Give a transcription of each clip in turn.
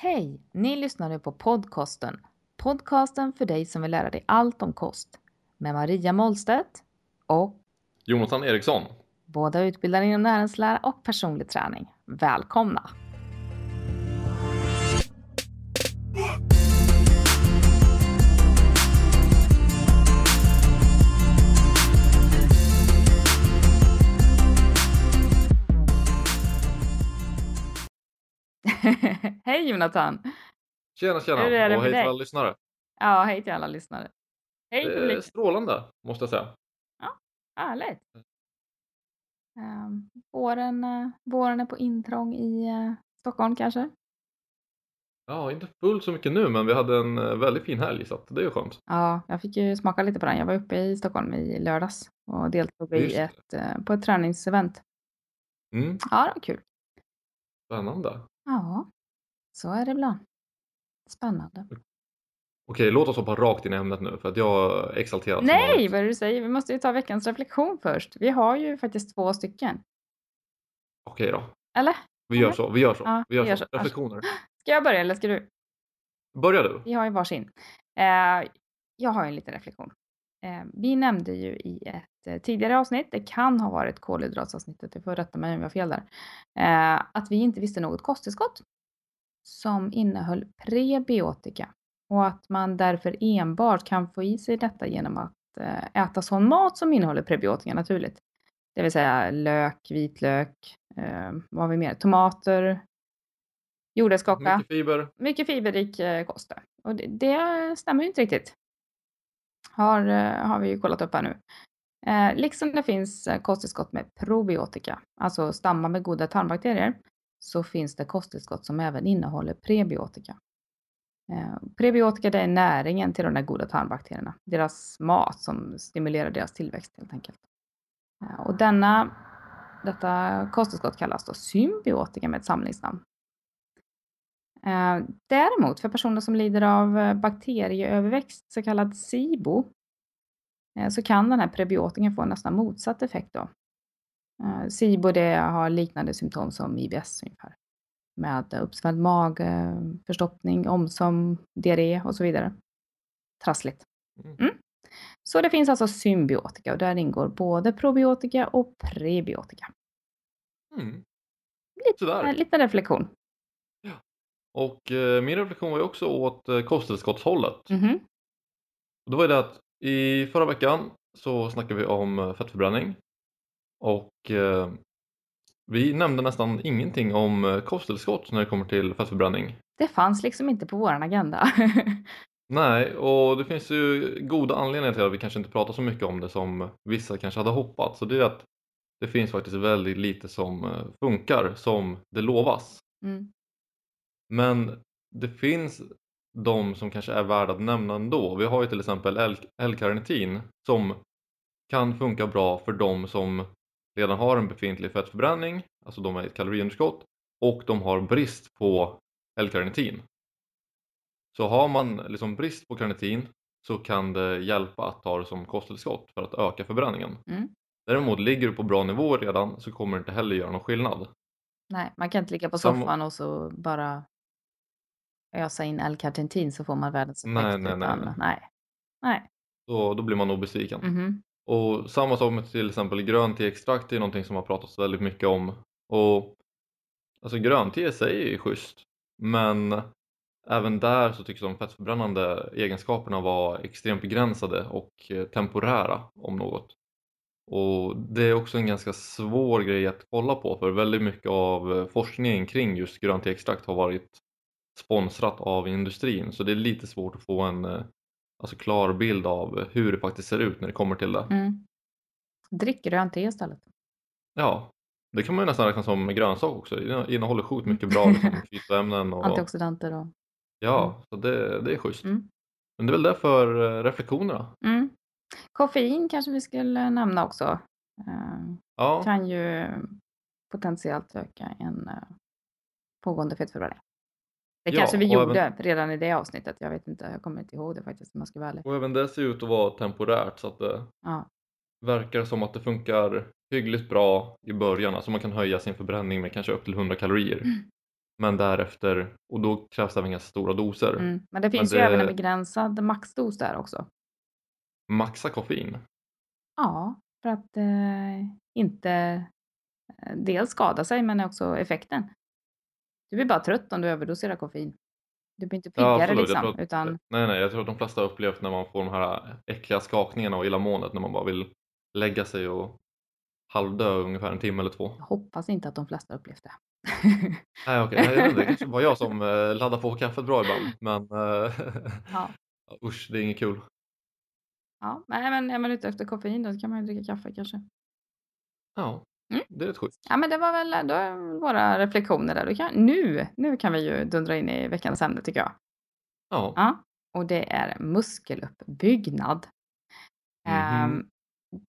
Hej! Ni lyssnar nu på podcasten. Podcasten för dig som vill lära dig allt om kost. Med Maria Målstedt och Jonathan Eriksson. båda utbildade inom näringslära och personlig träning. Välkomna! Jonathan! Tjena tjena Hur är det och hej till dig? alla lyssnare. Ja, hej till alla lyssnare. Hej är publik! strålande måste jag säga. Härligt! Um, våren, eh, våren är på intrång i eh, Stockholm kanske? Ja, inte fullt så mycket nu men vi hade en eh, väldigt fin helg så det är ju skönt. Ja, jag fick ju smaka lite på den. Jag var uppe i Stockholm i lördags och deltog i Just ett, eh, på ett träningsevent. Mm, Ja, det var kul. spännande. Ja, så är det ibland. Spännande. Okej, låt oss hoppa rakt in i ämnet nu för att jag är exalterad. Nej, vad är det du säger? Vi måste ju ta veckans reflektion först. Vi har ju faktiskt två stycken. Okej då, Eller? vi gör så. Vi gör så. Ja, vi gör vi gör så. så. Reflektioner. Ska jag börja eller ska du? Börja du. Vi har ju varsin. Eh, jag har ju en liten reflektion. Eh, vi nämnde ju i ett eh, tidigare avsnitt, det kan ha varit kolhydratsavsnittet, du får rätta mig om jag har fel där, eh, att vi inte visste något kosttillskott som innehöll prebiotika och att man därför enbart kan få i sig detta genom att eh, äta sån mat som innehåller prebiotika naturligt. Det vill säga lök, vitlök, eh, vad har vi mer? Tomater, jordärtskocka Mycket fiber. mycket fiberrik eh, kost. Och det, det stämmer ju inte riktigt. Har, har vi ju kollat upp här nu. Eh, liksom det finns kosttillskott med probiotika, alltså stammar med goda tarmbakterier, så finns det kosttillskott som även innehåller prebiotika. Eh, prebiotika det är näringen till de där goda tarmbakterierna, deras mat som stimulerar deras tillväxt helt enkelt. Eh, och denna, detta kosttillskott kallas då symbiotika med ett samlingsnamn. Eh, däremot för personer som lider av bakterieöverväxt, så kallad SIBO, så kan den här prebiotiken få nästan motsatt effekt då. Eh, SIBO det har liknande symptom som IBS ungefär. Med uppsvälld mage, förstoppning, omsöm, diarré och så vidare. Trassligt. Mm. Så det finns alltså symbiotika och där ingår både probiotika och prebiotika. Mm. Lite, en liten reflektion. Och eh, min reflektion var ju också åt eh, kosttillskottshållet. Och då var det att i förra veckan så snackade vi om eh, fettförbränning och eh, vi nämnde nästan ingenting om eh, kosttillskott när det kommer till fettförbränning. Det fanns liksom inte på vår agenda. Nej, och det finns ju goda anledningar till att vi kanske inte pratar så mycket om det som vissa kanske hade hoppats. Och det är att det finns faktiskt väldigt lite som eh, funkar som det lovas. Mm. Men det finns de som kanske är värda att nämna ändå. Vi har ju till exempel L-karnitin som kan funka bra för de som redan har en befintlig fettförbränning, alltså de har ett kaloriunderskott och de har brist på L-karnitin. Så har man liksom brist på karnitin så kan det hjälpa att ta det som kosttillskott för att öka förbränningen. Mm. Däremot ligger du på bra nivå redan så kommer det inte heller göra någon skillnad. Nej, man kan inte ligga på Samma- soffan och så bara ösa in L-karnitin så får man världens effekt. Nej, nej, nej, nej. nej. Nej. Då, då blir man nog besviken. Mhm. Och samma sak med till exempel grönt teextrakt är någonting som har pratats väldigt mycket om. Och alltså grönt i sig är ju schysst. Men även där så tycks de fettförbrännande egenskaperna vara extremt begränsade och eh, temporära om något. Och det är också en ganska svår grej att kolla på för väldigt mycket av eh, forskningen kring just grönt extrakt har varit sponsrat av industrin så det är lite svårt att få en eh, alltså klar bild av hur det faktiskt ser ut när det kommer till det. Mm. Drick grönt te istället. Ja, det kan man ju nästan räkna som grönsak också. Det innehåller sjukt mycket bra liksom, fytoämnen och Antioxidanter och... ja, så det, det är schysst. Mm. Men det är väl det för eh, reflektionerna. Mm. Koffein kanske vi skulle nämna också. Eh, Ja, kan ju potentiellt öka en eh, pågående fettförbränning. Det Ja, kanske vi och gjorde även- redan i det avsnittet. Jag vet inte, jag kommer inte ihåg det faktiskt om jag ska vara ärlig. och även det ser ut att vara temporärt så att det Ja. verkar som att det funkar hyggligt bra i början. Alltså man kan höja sin förbränning med kanske upp till 100 kalorier. Mm. Men därefter, och då krävs det även ganska stora doser. Mm. Men det finns Men ju även en det- begränsad maxdos där också. Maxa koffein. Ja, för att eh, inte eh, dels skada sig men också effekten. Du blir bara trött om du överdoserar koffein. Du blir inte Ja, piggare absolut. Jag liksom. att- Utan, Nej, nej, jag tror att de flesta har upplevt när man får de här äckliga skakningarna och illamåendet när man bara vill lägga sig och halvdö ungefär en timme eller två. jag hoppas inte att de flesta upplevt det. Nej, okej. Nej, jag vet inte, det kanske var jag som eh, laddar på kaffet bra ibland. Men eh, ja. usch, det är inget kul. ja, nej men är man ute efter koffein då kan man ju dricka kaffe kanske. Ja, Mm. det är rätt schysst. Ja men det var väl då våra reflektioner där. Kan, nu, nu kan vi ju dundra in i veckans ämne tycker jag. Ja, Ja, och det är muskeluppbyggnad. Mhm. Ehm,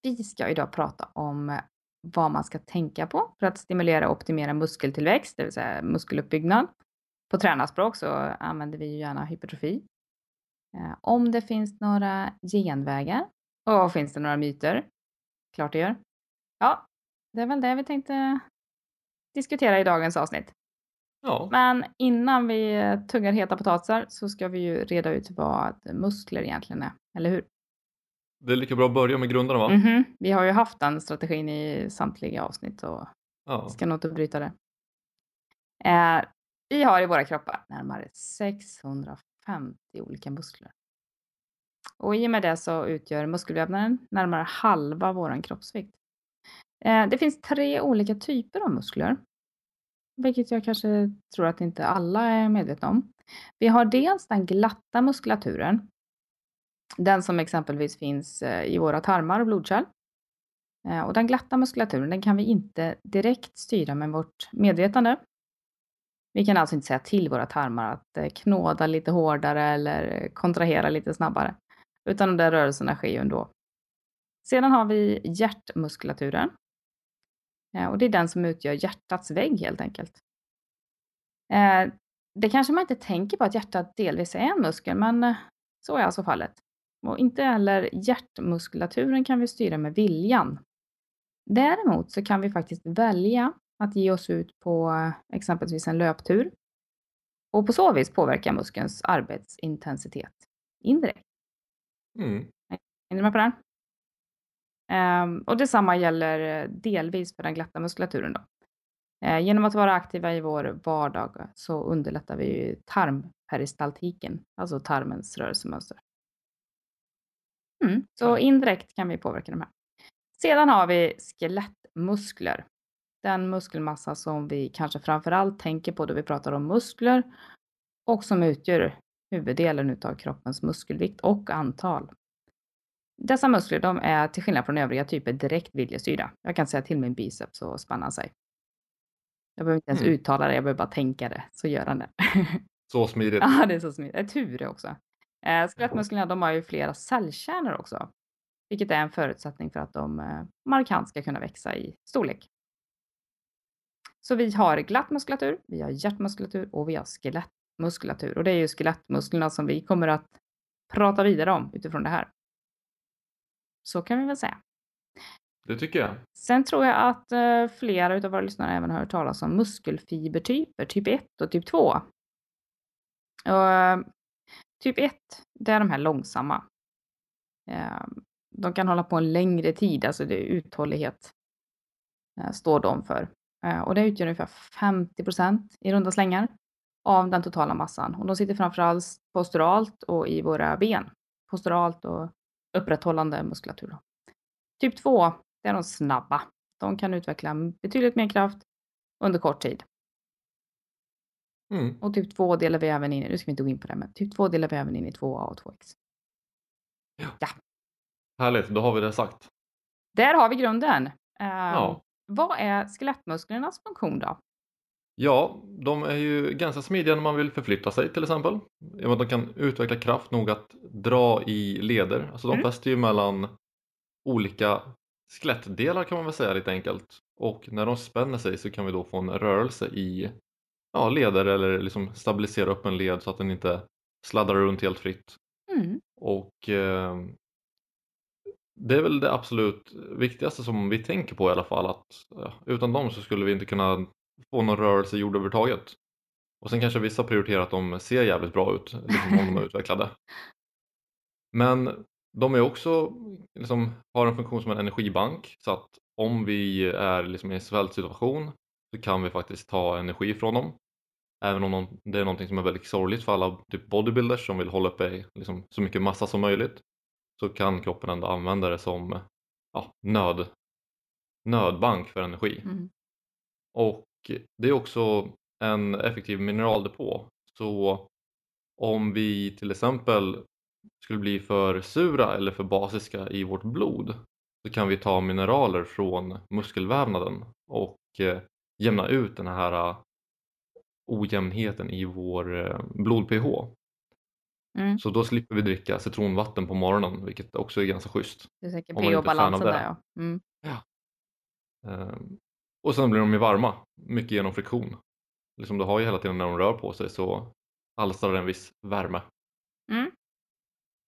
vi ska idag prata om vad man ska tänka på för att stimulera och optimera muskeltillväxt, det vill säga muskeluppbyggnad. På tränarspråk så använder vi ju gärna hypertrofi. Eh, om det finns några genvägar och finns det några myter? Klart det gör. Ja, det är väl det vi tänkte diskutera i dagens avsnitt. ja. Men innan vi tuggar heta potatisar så ska vi ju reda ut vad muskler egentligen är, eller hur? det är lika bra att börja med grunderna va? Mhm. Vi har ju haft den strategin i samtliga avsnitt och Ja. ska nog inte bryta det. Eh, vi har i våra kroppar närmare 650 olika muskler. Och i och med det så utgör muskelvävnaden närmare halva vår kroppsvikt. Eh, det finns tre olika typer av muskler. Vilket jag kanske tror att inte alla är medvetna om. Vi har dels den glatta muskulaturen. Den som exempelvis finns eh, i våra tarmar och blodkärl. Eh, och den glatta muskulaturen den kan vi inte direkt styra med vårt medvetande. Vi kan alltså inte säga till våra tarmar att knåda lite hårdare eller kontrahera lite snabbare. Utan de där rörelserna sker ju ändå. Sedan har vi hjärtmuskulaturen. Eh, Och det är den som utgör hjärtats vägg helt enkelt. Eh, Det kanske man inte tänker på att hjärtat delvis är en muskel, men eh, så är alltså fallet. Och inte heller hjärtmuskulaturen kan vi styra med viljan. Däremot så kan vi faktiskt välja att ge oss ut på exempelvis en löptur och på så vis påverka muskelns arbetsintensitet indirekt. Mm. Är ni med på den? Ehm, och detsamma gäller eh, delvis för den glatta muskulaturen. Då. Eh, genom att vara aktiva i vår vardag så underlättar vi tarmperistaltiken, alltså tarmens rörelsemönster. Mm, så indirekt kan vi påverka de här. Sedan har vi skelettmuskler. Den muskelmassa som vi kanske framförallt tänker på då vi pratar om muskler och som utgör huvuddelen av kroppens muskelvikt och antal. Dessa muskler de är till skillnad från övriga typer direkt viljestyrda. Jag kan säga till min biceps och spänna sig. Jag behöver inte ens Mm. uttala det, jag behöver bara tänka det, så gör han det. Så smidigt. Ja, det är så smidigt. Ett tur också. Eh, skelettmusklerna de har ju flera cellkärnor också. Vilket är en förutsättning för att de eh, markant ska kunna växa i storlek. Så vi har glatt muskulatur, vi har hjärtmuskulatur och vi har skelettmuskulatur. Och det är ju skelettmusklerna som vi kommer att prata vidare om utifrån det här. Så kan vi väl säga. Det tycker jag. Sen tror jag att eh, flera av våra lyssnare även har hört talas om muskelfibertyper, typ 1 och typ 2. Och, eh, typ 1, det är de här långsamma. Eh, de kan hålla på en längre tid, alltså det är uthållighet. Eh, står de för. Och det utgör ungefär 50 procent i runda slängar av den totala massan. Och de sitter framförallt posturalt och i våra ben. Posturalt och upprätthållande muskulatur. Typ 2, det är de snabba. De kan utveckla betydligt mer kraft under kort tid. Mm. Och typ 2 delar vi även in i, nu ska vi inte gå in på det, men typ 2 delar vi även in i 2A och 2X. Härligt, då har vi det sagt. Där har vi grunden. Eh, Ja. Vad är skelettmusklernas funktion då? Ja, de är ju ganska smidiga när man vill förflytta sig till exempel. De kan utveckla kraft nog att dra i leder. Alltså de Mm. fäster ju mellan olika skelettdelar kan man väl säga lite enkelt. Och när de spänner sig så kan vi då få en rörelse i ja, leder eller liksom stabilisera upp en led så att den inte sladdar runt helt fritt. Mm. Och eh, det är väl det absolut viktigaste som vi tänker på i alla fall att ja, utan dem så skulle vi inte kunna få någon rörelse gjord överhuvudtaget. Och sen kanske vissa prioriterar att de ser jävligt bra ut, liksom om de är utvecklade. Men de är också, liksom, har en funktion som en energibank så att om vi är liksom i en svältsituation så kan vi faktiskt ta energi från dem. Även om det är någonting som är väldigt sorgligt för alla typ bodybuilders som vill hålla uppe liksom, så mycket massa som möjligt så kan kroppen ändå använda det som ja, nöd, nödbank för energi. Mm. Och det är också en effektiv mineraldepå. Så om vi till exempel skulle bli för sura eller för basiska i vårt blod så kan vi ta mineraler från muskelvävnaden och eh, jämna ut den här ojämnheten i vår eh, blod-pH. Mm. Så då slipper vi dricka citronvatten på morgonen vilket också är ganska schysst. Det är säkert pH-balansen där ja. Mm. Ehm, Och sen blir de ju varma, mycket genom friktion. Liksom du har ju hela tiden när de rör på sig så alstrar det en viss värme. Mm.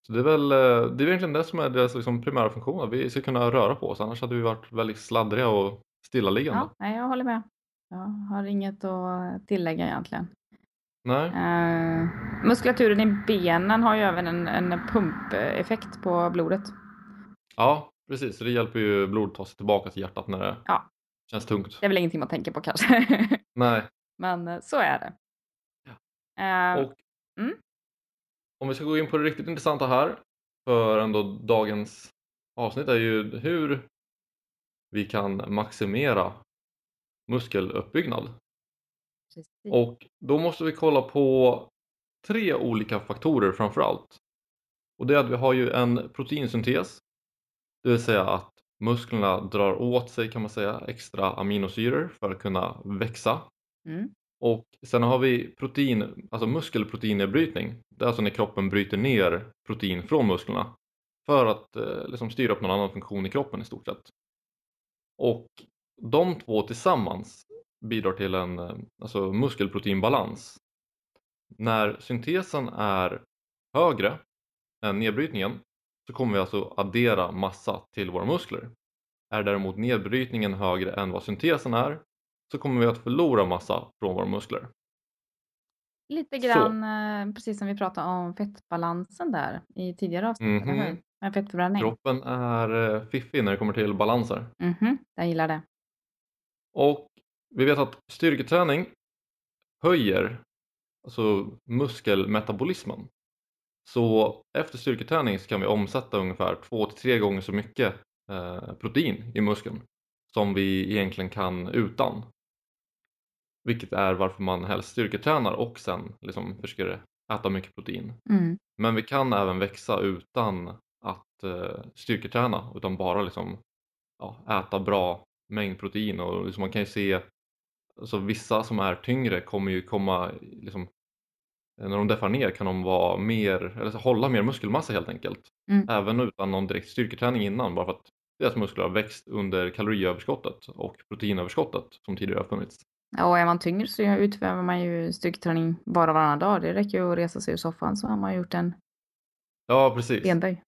Så det är väl eh, det är egentligen det som är deras liksom primära funktion, att vi ska kunna röra på oss annars hade vi varit väldigt sladdriga och stillaliggande. Ja, nej, jag håller med. Jag har inget att tillägga egentligen. Nej, Eh, muskulaturen i benen har ju även en, en pumpeffekt på blodet. ja precis, så det hjälper ju blodet att ta sig tillbaka till hjärtat när det Ja. Känns tungt. Det är väl ingenting man tänker på kanske. Nej, Men eh, så är det. Eh, och mm. om vi ska gå in på det riktigt intressanta här för ändå dagens avsnitt är ju hur vi kan maximera muskeluppbyggnad. precis. Och då måste vi kolla på tre olika faktorer framför allt. Och det är att vi har ju en proteinsyntes, det vill säga att musklerna drar åt sig kan man säga extra aminosyror för att kunna växa. Mm. Och sen har vi protein, alltså muskelproteinnedbrytning. Det är alltså när kroppen bryter ner protein från musklerna för att eh, liksom styra upp någon annan funktion i kroppen i stort sett. Och de två tillsammans bidrar till en eh, alltså muskelproteinbalans. När syntesen är högre än nedbrytningen så kommer vi alltså addera massa till våra muskler. Är däremot nedbrytningen högre än vad syntesen är så kommer vi att förlora massa från våra muskler. Lite Så. grann eh, precis som vi pratade om fettbalansen där i tidigare avsnitt, eller Mhm. hur? Med fettförbränning. Kroppen är eh, fiffig när det kommer till balanser. Mhm, jag gillar det. Och vi vet att styrketräning höjer alltså muskelmetabolismen. Så efter styrketräning så kan vi omsätta ungefär 2-3 gånger så mycket eh, protein i muskeln som vi egentligen kan utan. Vilket är varför man helst styrketränar och sen liksom försöker äta mycket protein. Mm. Men vi kan även växa utan att eh, styrketräna utan bara liksom, ja, äta bra mängd protein och liksom man kan ju se alltså vissa som är tyngre kommer ju komma liksom, när de deffar ner kan de vara mer, eller hålla mer muskelmassa helt enkelt. Mm. Även utan någon direkt styrketräning innan bara för att deras muskler har växt under kaloriöverskottet och proteinöverskottet som tidigare har funnits. Ja, Och är man tyngre så utför man ju styrketräning bara varannan dag. Det räcker ju att resa sig ur soffan så har man gjort en Ja precis. benböj.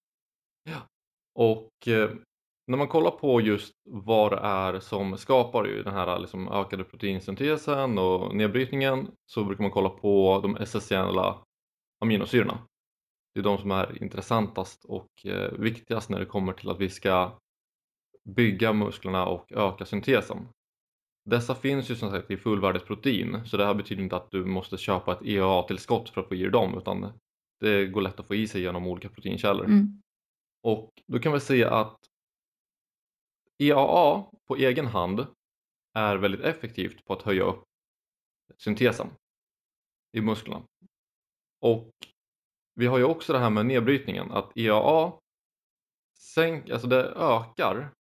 Och eh, när man kollar på just vad det är som skapar ju den här liksom ökade proteinsyntesen och nedbrytningen så brukar man kolla på de essentiella aminosyrorna. Det är de som är intressantast och eh, viktigast när det kommer till att vi ska bygga musklerna och öka syntesen. Dessa finns ju som sagt i fullvärdigt protein så det här betyder inte att du måste köpa ett EAA-tillskott för att få i dig dem utan det går lätt att få i sig genom olika proteinkällor. Mm. Och då kan vi se att EAA på egen hand är väldigt effektivt på att höja upp syntesen i musklerna. Och vi har ju också det här med nedbrytningen att EAA sänk, alltså det ökar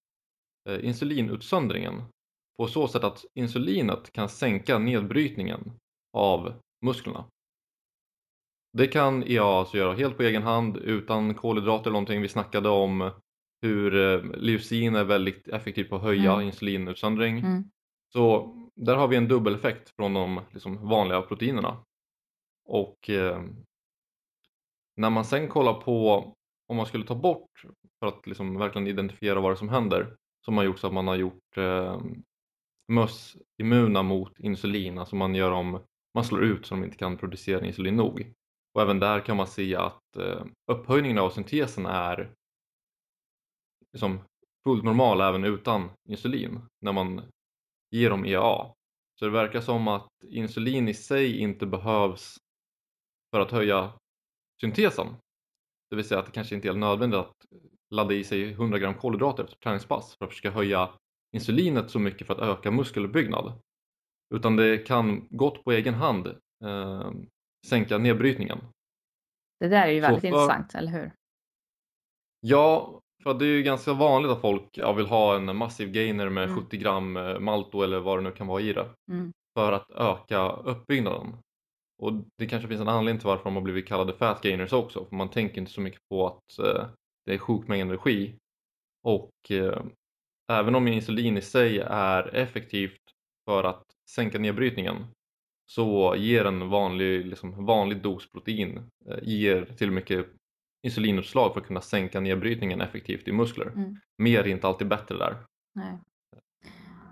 eh, insulinutsöndringen på så sätt att insulinet kan sänka nedbrytningen av musklerna. Det kan EAA alltså göra helt på egen hand utan kolhydrater eller någonting. Vi snackade om hur eh, leucin är väldigt effektivt på att höja Mm. insulinutsöndring. Mm. Så där har vi en dubbeleffekt från de liksom, vanliga proteinerna. Och eh, när man sen kollar på om man skulle ta bort för att liksom verkligen identifiera vad det är som händer så har man gjort så att man har gjort eh, möss immuna mot insulin, alltså man gör dem man slår ut så de inte kan producera insulin nog. Och även där kan man se att eh, upphöjningen av syntesen är liksom fullt normal även utan insulin när man ger dem EAA. Så det verkar som att insulin i sig inte behövs för att höja syntesen. Det vill säga att det kanske inte är nödvändigt att ladda i sig 100 gram kolhydrater efter träningspass för att försöka höja insulinet så mycket för att öka muskelbyggnad. Utan det kan gott på egen hand eh, sänka nedbrytningen. Det där är ju väldigt för, intressant, eller hur? Ja, för det är ju ganska vanligt att folk ja, vill ha en massiv gainer med mm. 70 gram eh, malto eller vad det nu kan vara i det. Mm. För att öka uppbyggnaden. Och det kanske finns en anledning till varför de har blivit kallade fat gainers också. För man tänker inte så mycket på att eh, det är sjuk mängd energi. Och eh, även om insulin i sig är effektivt för att sänka nedbrytningen så ger en vanlig, liksom, vanlig dos protein eh, ger till mycket insulinutslag för att kunna sänka nedbrytningen effektivt i muskler. Mm. Mer är inte alltid bättre där. Nej.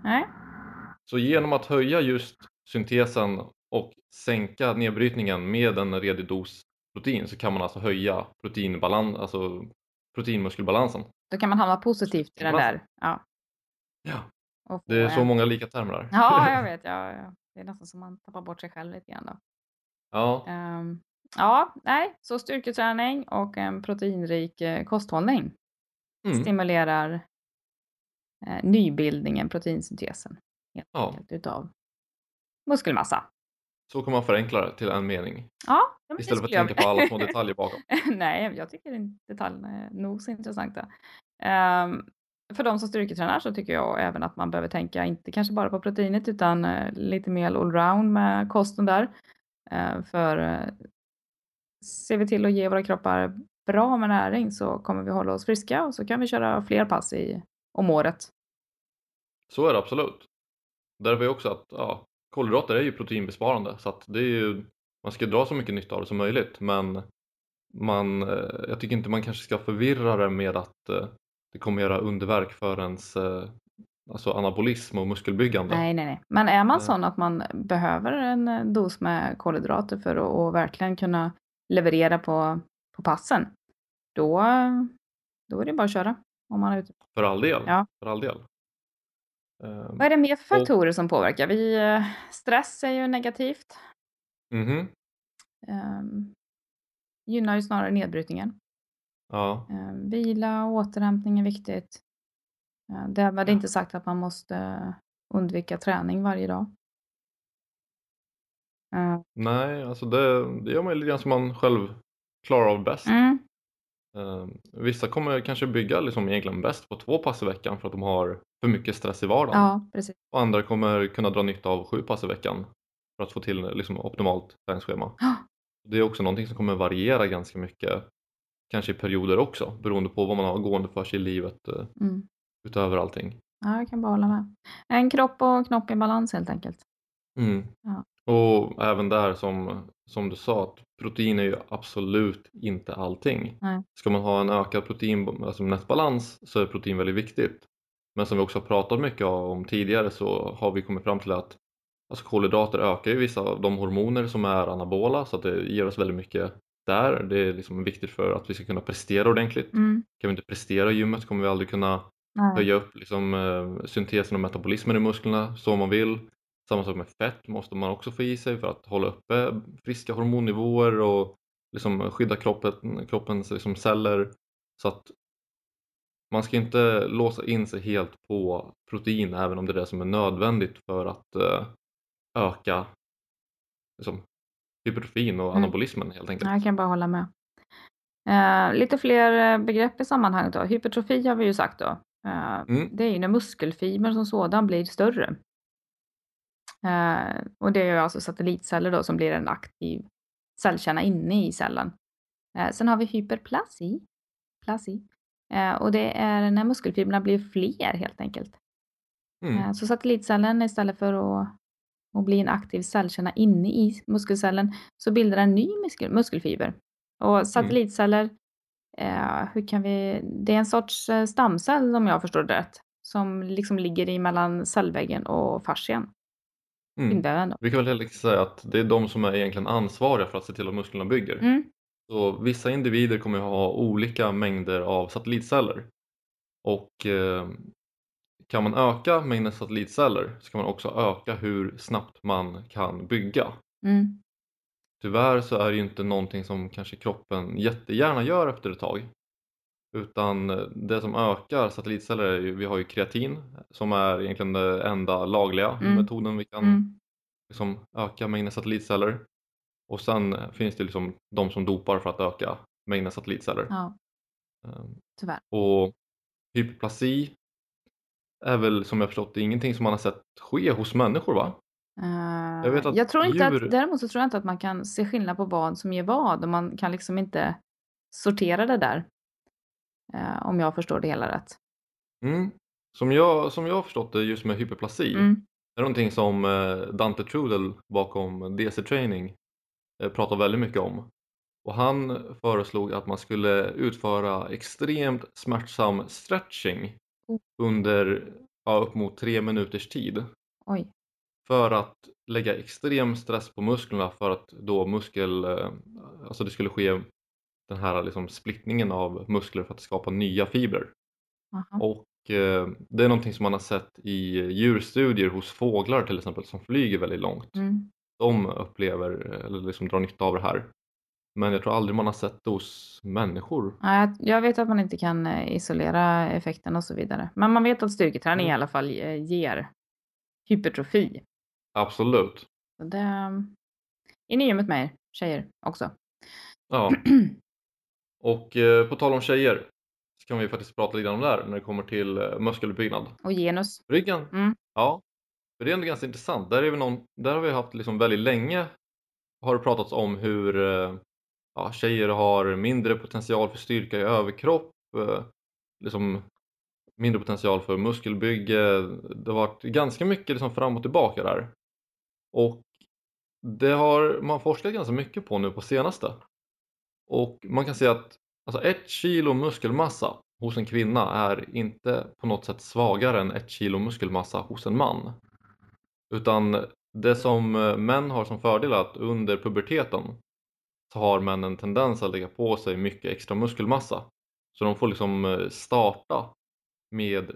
Nej. Så genom att höja just syntesen och sänka nedbrytningen med en redig dos protein så kan man alltså höja proteinbalans, alltså proteinmuskelbalansen. Då kan man hamna positivt i den där. Ja. ja. Det är så många lika termer där. Ja, jag vet. Ja, ja. Det är nästan som man tappar bort sig själv lite grann då. Ja. Um, ja, nej, så styrketräning och en proteinrik eh, kosthållning mm. stimulerar eh, nybildningen, proteinsyntesen, helt ja. enkelt, utav muskelmassa. Så kan man förenkla det till en mening. Ja, Istället för att tänka på alla små detaljer bakom. Nej, jag tycker detaljerna är nog så intressanta. Um, för de som styrketränar så tycker jag även att man behöver tänka, inte kanske bara på proteinet, utan uh, lite mer allround med kosten där. Uh, för ser vi till att ge våra kroppar bra med näring så kommer vi hålla oss friska och så kan vi köra fler pass i, om året. Så är det absolut. Därför är också att ja, kolhydrater är ju proteinbesparande så att det är ju, man ska dra så mycket nytta av det som möjligt men man, eh, jag tycker inte man kanske ska förvirra det med att eh, det kommer göra underverk för ens eh, alltså anabolism och muskelbyggande. Nej, nej, nej. Men är man sån att man behöver en dos med kolhydrater för att verkligen kunna leverera på, på passen, då, då är det bara att köra. Om man är ute. För all del. Ja. För all del. Um, Vad är det mer för faktorer och, som påverkar? Vi, eh, stress är ju negativt. Mm -hmm. um, gynnar ju snarare nedbrytningen. Ja. Um, vila och återhämtning är viktigt. Uh, det är inte sagt att man måste undvika träning varje dag. Uh. Nej, alltså det, det gör man lite grann som man själv klarar av bäst. Mm. Uh, vissa kommer kanske bygga liksom egentligen bäst på två pass i veckan för att de har för mycket stress i vardagen. Ja, precis. Och andra kommer kunna dra nytta av sju pass i veckan för att få till liksom, optimalt träningsschema. Ja. Det är också någonting som kommer variera ganska mycket, kanske i perioder också, beroende på vad man har gående för sig i livet eh, mm. utöver allting. Ja, jag kan bara hålla med. En kropp och knopp i balans helt enkelt. Mm. Ja. Och även där som, som du sa, att protein är ju absolut inte allting. Nej. Ska man ha en ökad protein, alltså nätbalans så är protein väldigt viktigt. Men som vi också har pratat mycket om tidigare så har vi kommit fram till att alltså kolhydrater ökar ju vissa av de hormoner som är anabola så att det ger oss väldigt mycket där. Det är liksom viktigt för att vi ska kunna prestera ordentligt. Mm. Kan vi inte prestera i gymmet kommer vi aldrig kunna Nej. höja upp liksom, eh, syntesen och metabolismen i musklerna så man vill. Samma sak med fett måste man också få i sig för att hålla uppe friska hormonnivåer och liksom skydda kroppen, kroppens liksom celler. Så att man ska inte låsa in sig helt på protein även om det är det som är nödvändigt för att uh, öka liksom, hypertrofin och mm. anabolismen helt enkelt. Jag kan bara hålla med. Uh, lite fler eh, begrepp i sammanhanget då. Hypertrofi har vi ju sagt då. Uh, mm. Det är ju när muskelfiber som sådan blir större. Uh, och det är ju alltså satellitceller då som blir en aktiv cellkärna inne i cellen. sen har vi hyperplasi. Plasi. Eh, och det är när muskelfibrerna blir fler helt enkelt. Mm. Eh, så satellitcellen istället för att, att bli en aktiv cellkärna inne i muskelcellen så bildar den en ny muskel, muskelfiber. Och mm. satellitceller, eh, hur kan vi, det är en sorts eh, stamcell om jag förstår det rätt. Som liksom ligger i mellan cellväggen och fascian. Mm. bindväven då. Vi kan väl helt enkelt säga att det är de som är egentligen ansvariga för att se till att musklerna bygger. Mm. Så vissa individer kommer ha olika mängder av satellitceller. Och eh, kan man öka mängden satellitceller så kan man också öka hur snabbt man kan bygga. Mm. Tyvärr så är det ju inte någonting som kanske kroppen jättegärna gör efter ett tag. Utan eh, det som ökar satellitceller är ju, vi har ju kreatin som är egentligen den enda lagliga Mm. metoden vi kan Mm. liksom öka mängden satellitceller. Och sen finns det liksom de som dopar för att öka mängden satellitceller. Ja, Ehm, tyvärr. Och hyperplasi är väl som jag förstått det ingenting som man har sett ske hos människor va? Eh, Jag vet att tror inte djur- att, däremot så tror jag inte att man kan se skillnad på vad som ger vad och man kan liksom inte sortera det där. Eh, om jag förstår det hela rätt. Mm. Som, jag, som jag har förstått det just med hyperplasi Mm. Det är någonting som eh, Dante Trudel bakom DC Training eh, pratar väldigt mycket om. Och han föreslog att man skulle utföra extremt smärtsam stretching Oh. under ja, upp mot tre minuters tid Oj. för att lägga extrem stress på musklerna för att då muskel, eh, alltså det skulle ske den här liksom splittningen av muskler för att skapa nya fibrer. Aha. Och eh, det är någonting som man har sett i djurstudier hos fåglar till exempel som flyger väldigt långt. Mm. De upplever eller liksom drar nytta av det här. Men jag tror aldrig man har sett det hos människor. Nej, jag- vet att man inte kan eh, isolera effekten och så vidare. Men man vet att styrketräning Mm. i alla fall eh, ger hypertrofi. Absolut. Så det är ni med mig, tjejer också. Ja. Och eh, på tal om tjejer så kan vi faktiskt prata lite om det här när det kommer till eh, muskelbyggnad. Och genus. Ryggen, Mm. ja. För det är ändå ganska intressant. Där, är vi någon, där har vi haft liksom väldigt länge har det pratats om hur eh, ja, tjejer har mindre potential för styrka i överkropp, eh, liksom mindre potential för muskelbygge. Det har varit ganska mycket liksom fram och tillbaka där. Och det har man forskat ganska mycket på nu på senaste. Och man kan säga att alltså ett kilo muskelmassa hos en kvinna är inte på något sätt svagare än ett kilo muskelmassa hos en man. Utan det som eh, män har som fördel är att under puberteten så har män en tendens att lägga på sig mycket extra muskelmassa. Så de får liksom eh, starta med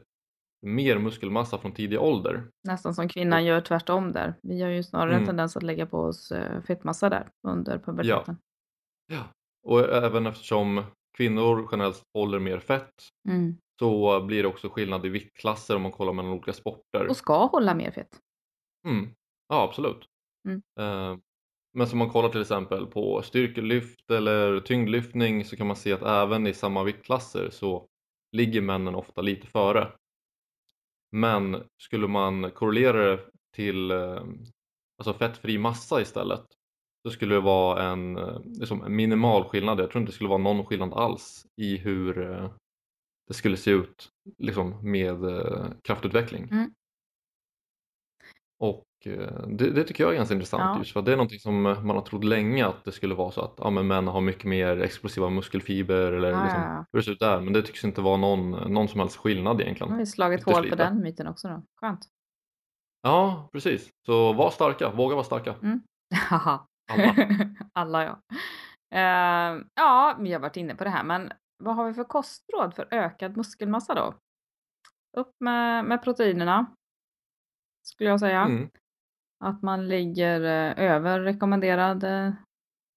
mer muskelmassa från tidig ålder. Nästan som kvinnan gör tvärtom där. Vi har ju snarare en Mm. tendens att lägga på oss eh, fettmassa där under puberteten. Ja. Och även eftersom kvinnor generellt håller mer fett Mm. så blir det också skillnad i viktklasser om man kollar mellan olika sporter. Och ska hålla mer fett. Mm. Ja, absolut. Mm. Eh, Men som man kollar till exempel på styrkelyft eller tyngdlyftning så kan man se att även i samma viktklasser så ligger männen ofta lite före. Men skulle man korrelera det till eh, alltså fettfri massa istället så skulle det vara en, eh, liksom en minimal skillnad. Jag tror inte det skulle vara någon skillnad alls i hur eh, det skulle se ut liksom med eh, kraftutveckling. Mm. Och det, det tycker jag är ganska intressant Ja. just för det är någonting som man har trott länge att det skulle vara så att ja, men män har mycket mer explosiva muskelfiber eller Ja, liksom, ja, hur det ser ut där. Men det tycks inte vara någon, någon som helst skillnad Nu egentligen. har vi slagit hål på den myten också då. Skönt. Ja, precis. Så var starka, våga vara starka. Haha. Alla. Alla ja. Eh, ja, vi har varit inne på det här, men vad har vi för kostråd för ökad muskelmassa då? Upp med, med proteinerna. Skulle jag säga. Mm. Att man ligger eh, över rekommenderad eh,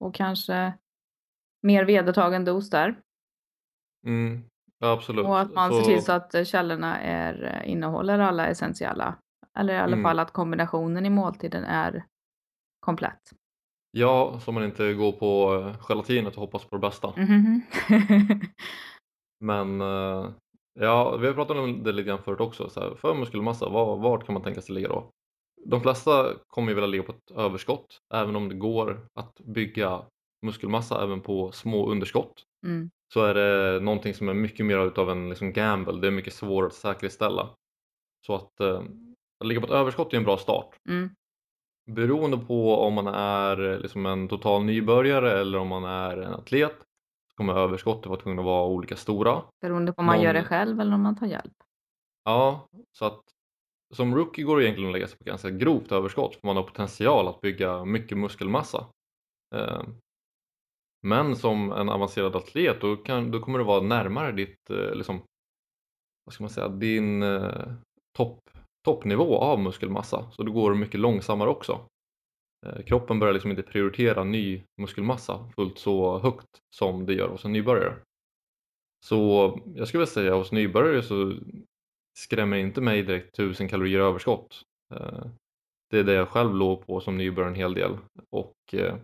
och kanske mer vedertagen dos där. Mm. Ja, absolut. Och att man ser till så att eh, källorna är, eh, innehåller alla essentiella. Eller i alla Mm. fall att kombinationen i måltiden är komplett. Ja, så man inte går på eh, gelatinet och hoppas på det bästa. Mhm. Men eh, ja, vi har pratat om det lite grann förut också. Så här, för muskelmassa, var, vart kan man tänka sig ligga då? De flesta kommer ju vilja ligga på ett överskott, även om det går att bygga muskelmassa även på små underskott. mm. Så är det någonting som är mycket mer utav en liksom gamble, det är mycket svårare att säkerställa. Så att, eh, att ligga på ett överskott är en bra start. Mm. Beroende på om man är eh, liksom en total nybörjare eller om man är en atlet så kommer överskottet vara tvungna att vara olika stora. Beroende på om man gör det Någon- själv eller om man tar hjälp. Ja, så att som rookie går det egentligen att lägga sig på ganska grovt överskott för man har potential att bygga mycket muskelmassa. Eh, men som en avancerad atlet då, kan, då kommer du vara närmare ditt, eh, liksom, vad ska man säga, din topp, toppnivå av muskelmassa så då går det mycket långsammare också. Eh, kroppen börjar liksom inte prioritera ny muskelmassa fullt så högt som det gör hos en nybörjare. Så jag skulle vilja säga hos nybörjare så skrämmer inte mig direkt 1000 kalorier överskott. Eh, det är det jag själv låg på som nybörjare en hel del och eh,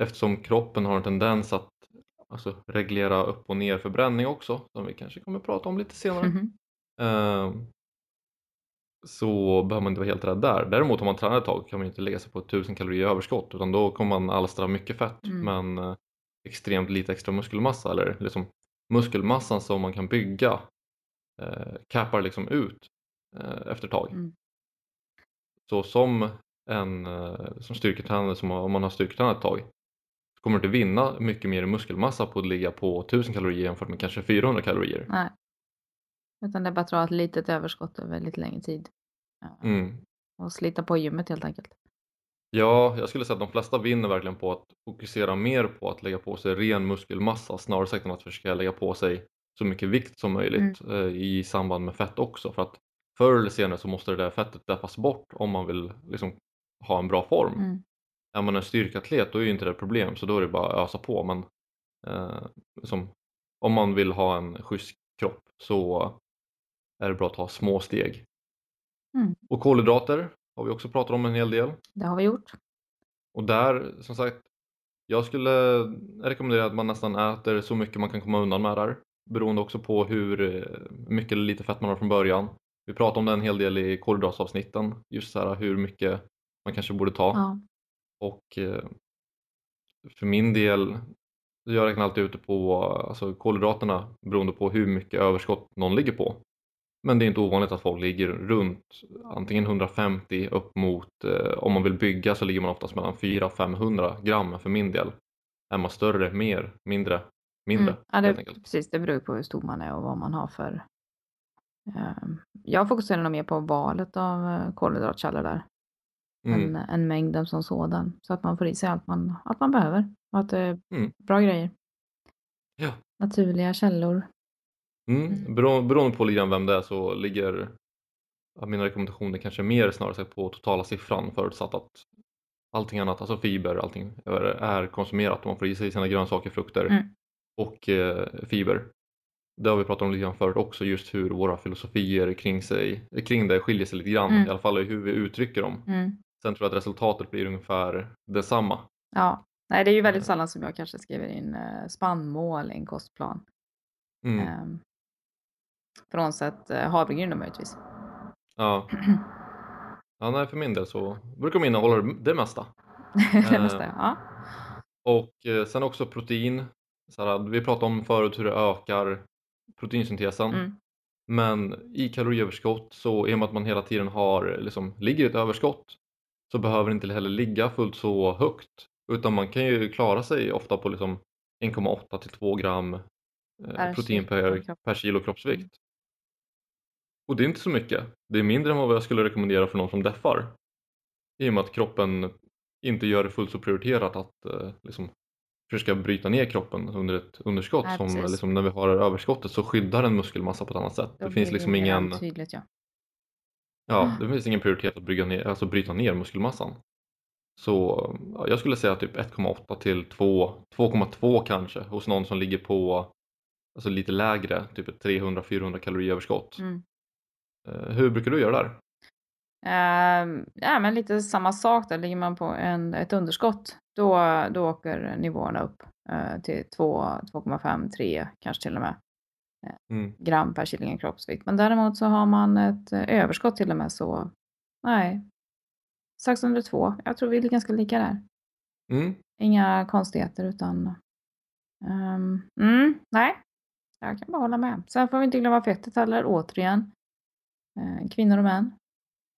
eftersom kroppen har en tendens att alltså, reglera upp och ner förbränning också som vi kanske kommer prata om lite senare Mhm. Så behöver man inte vara helt rädd där. Däremot om man tränar ett tag kan man inte lägga sig på 1000 kalorier överskott utan då kommer man alstra mycket fett Mm. men eh, extremt lite extra muskelmassa eller liksom muskelmassan som man kan bygga eh, cappar liksom ut eh, efter ett tag. Mm. Så som en eh, som styrketränare, som om man har styrketränat ett tag så kommer du inte vinna mycket mer i muskelmassa på att ligga på 1000 kalorier jämfört med kanske 400 kalorier. Nej. Utan det är bättre att ha ett litet överskott över lite längre tid. Ja. Mm. Och slita på gymmet helt enkelt. Ja, jag skulle säga att de flesta vinner verkligen på att fokusera mer på att lägga på sig ren muskelmassa snarare sagt än att försöka lägga på sig så mycket vikt som möjligt Mm. eh, i samband med fett också för att förr eller senare så måste det där fettet däppas bort om man vill liksom ha en bra form. Mm. Är man en styrkeatlet då är ju inte det ett problem så då är det bara att ösa på men eh, liksom, om man vill ha en schysst kropp så är det bra att ta små steg. Mm. Och kolhydrater har vi också pratat om en hel del. Det har vi gjort. Och där, som sagt, jag skulle rekommendera att man nästan äter så mycket man kan komma undan med där. Beroende också på hur eh, mycket eller lite fett man har från början. Vi pratade om det en hel del i kolhydratavsnitten, just så här hur mycket man kanske borde ta. Ja. Och eh, för min del, jag räknar alltid ute på alltså, kolhydraterna beroende på hur mycket överskott någon ligger på. Men det är inte ovanligt att folk ligger runt antingen 150 upp mot, eh, om man vill bygga så ligger man oftast mellan 400-500 gram för min del. Är man större, mer, mindre, mindre Mm. Ja, det, precis, det beror på hur stor man är och vad man har för... ehm, jag fokuserar nog mer på valet av eh, kolhydratkällor där. Mm. Än, än mängden som sådan. Så att man får i sig allt man, allt man behöver. Och att det är Mm. bra grejer. Ja. Naturliga källor. Mm. Mm. Bero, beroende på lite vem det är så ligger mina rekommendationer kanske mer snarare på totala siffran förutsatt att allting annat, alltså fiber, allting är, konsumerat och man får i sig sina grönsaker, frukter Mm. och eh, fiber. Det har vi pratat om lite grann förut också, just hur våra filosofier kring, sig, kring det skiljer sig lite grann, Mm. i alla fall i hur vi uttrycker dem. Mm. Sen tror jag att resultatet blir ungefär detsamma. Ja. Nej, det är ju väldigt Eh. sällan som jag kanske skriver in eh, spannmål i en kostplan. Mm. Mm. Frånsett eh, havregryn då möjligtvis. Ja. ja, nej för min del så brukar de innehålla det mesta. det måste jag. Ja. Och eh, sen också protein. Så vi pratade om förut hur det ökar proteinsyntesen. Mm. Men i kaloriöverskott så i och med att man hela tiden har, liksom, ligger i ett överskott så behöver det inte heller ligga fullt så högt. Utan man kan ju klara sig ofta på liksom 1,8 till 2 gram eh, protein per, per kilo kroppsvikt. Och det är inte så mycket. Det är mindre än vad jag skulle rekommendera för någon som deffar. I och med att kroppen inte gör det fullt så prioriterat att eh, liksom, försöka bryta ner kroppen under ett underskott. Nej, som liksom, när vi har överskottet så skyddar den muskelmassa på ett annat sätt. Då det finns liksom ingen, Tydligt, ja. ja, det finns ingen prioritet att bryta ner, alltså bryta ner muskelmassan. Så ja, jag skulle säga typ 1,8 till 2, 2,2 kanske hos någon som ligger på alltså lite lägre, typ ett 300-400 kaloriöverskott. Mm. Eh, hur brukar du göra där? Ehm, ja, men lite samma sak där. Ligger man på en, ett underskott, då, då åker nivåerna upp eh, till 2, 2,5, 3, kanske till och med Mm. gram per kilo kroppsvikt. Men däremot så har man ett överskott till och med så, nej, strax under 2. Jag tror vi är ganska lika där. Mm. Inga konstigheter utan, ehm, mm, nej, jag kan bara hålla med. Sen får vi inte glömma fettet heller, återigen. Eh, kvinnor och män.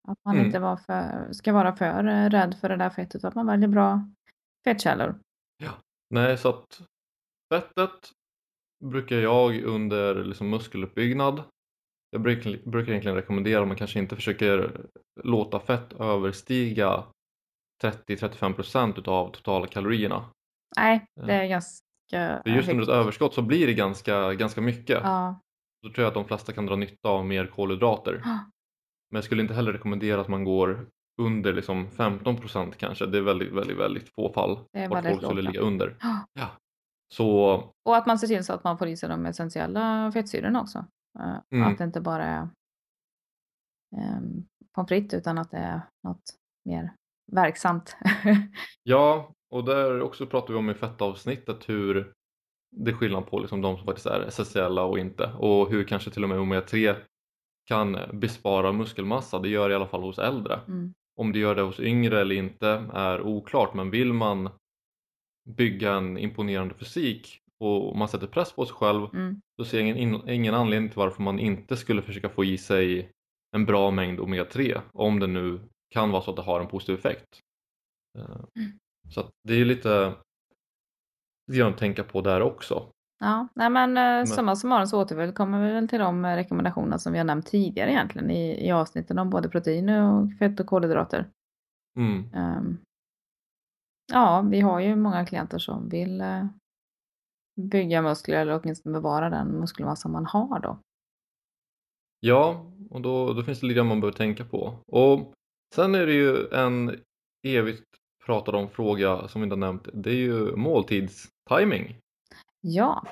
Att man Mm. inte var för, ska vara för eh, rädd för det där fettet, att man väljer bra fettkällor. Nej, så att fettet brukar jag under liksom muskeluppbyggnad jag brukar, brukar egentligen rekommendera att man kanske inte försöker låta fett överstiga 30-35% utav totala kalorierna. Nej, det är ganska För just under ett överskott så blir det ganska, ganska mycket. Ja. Då tror jag att de flesta kan dra nytta av mer kolhydrater. Men jag skulle inte heller rekommendera att man går under liksom 15% kanske. Det är väldigt, väldigt, väldigt få fall Det är vart folk skulle ligga under. Ja. Ja. Så Och att man ser till så att man får i sig de essentiella fettsyrorna också. Eh, Mm. Att det inte bara är um, pommes frites utan att det är något mer verksamt. ja, och där också pratar vi om i fettavsnittet hur det är skillnad på liksom de som faktiskt är essentiella och inte och hur kanske till och med omega-3 kan bespara muskelmassa. Det gör det i alla fall hos äldre. mm. Om det gör det hos yngre eller inte är oklart men vill man bygga en imponerande fysik och man sätter press på sig själv Mm. så ser jag ingen, ingen anledning till varför man inte skulle försöka få i sig en bra mängd omega-3 om det nu kan vara så att det har en positiv effekt. Eh, Så att det är lite lite grann att tänka på där också. Ja, nej men eh, summa summarum så återkommer vi väl till de eh, rekommendationerna som vi har nämnt tidigare egentligen i, i avsnitten om både protein och fett och kolhydrater. Mm. Ehm, ja, vi har ju många klienter som vill eh, bygga muskler eller åtminstone bevara den muskelmassa man har då. Ja, och då, då finns det lite man behöver tänka på. Och sen är det ju en evigt pratad om fråga som vi inte har nämnt. Det är ju måltidstiming. Ja,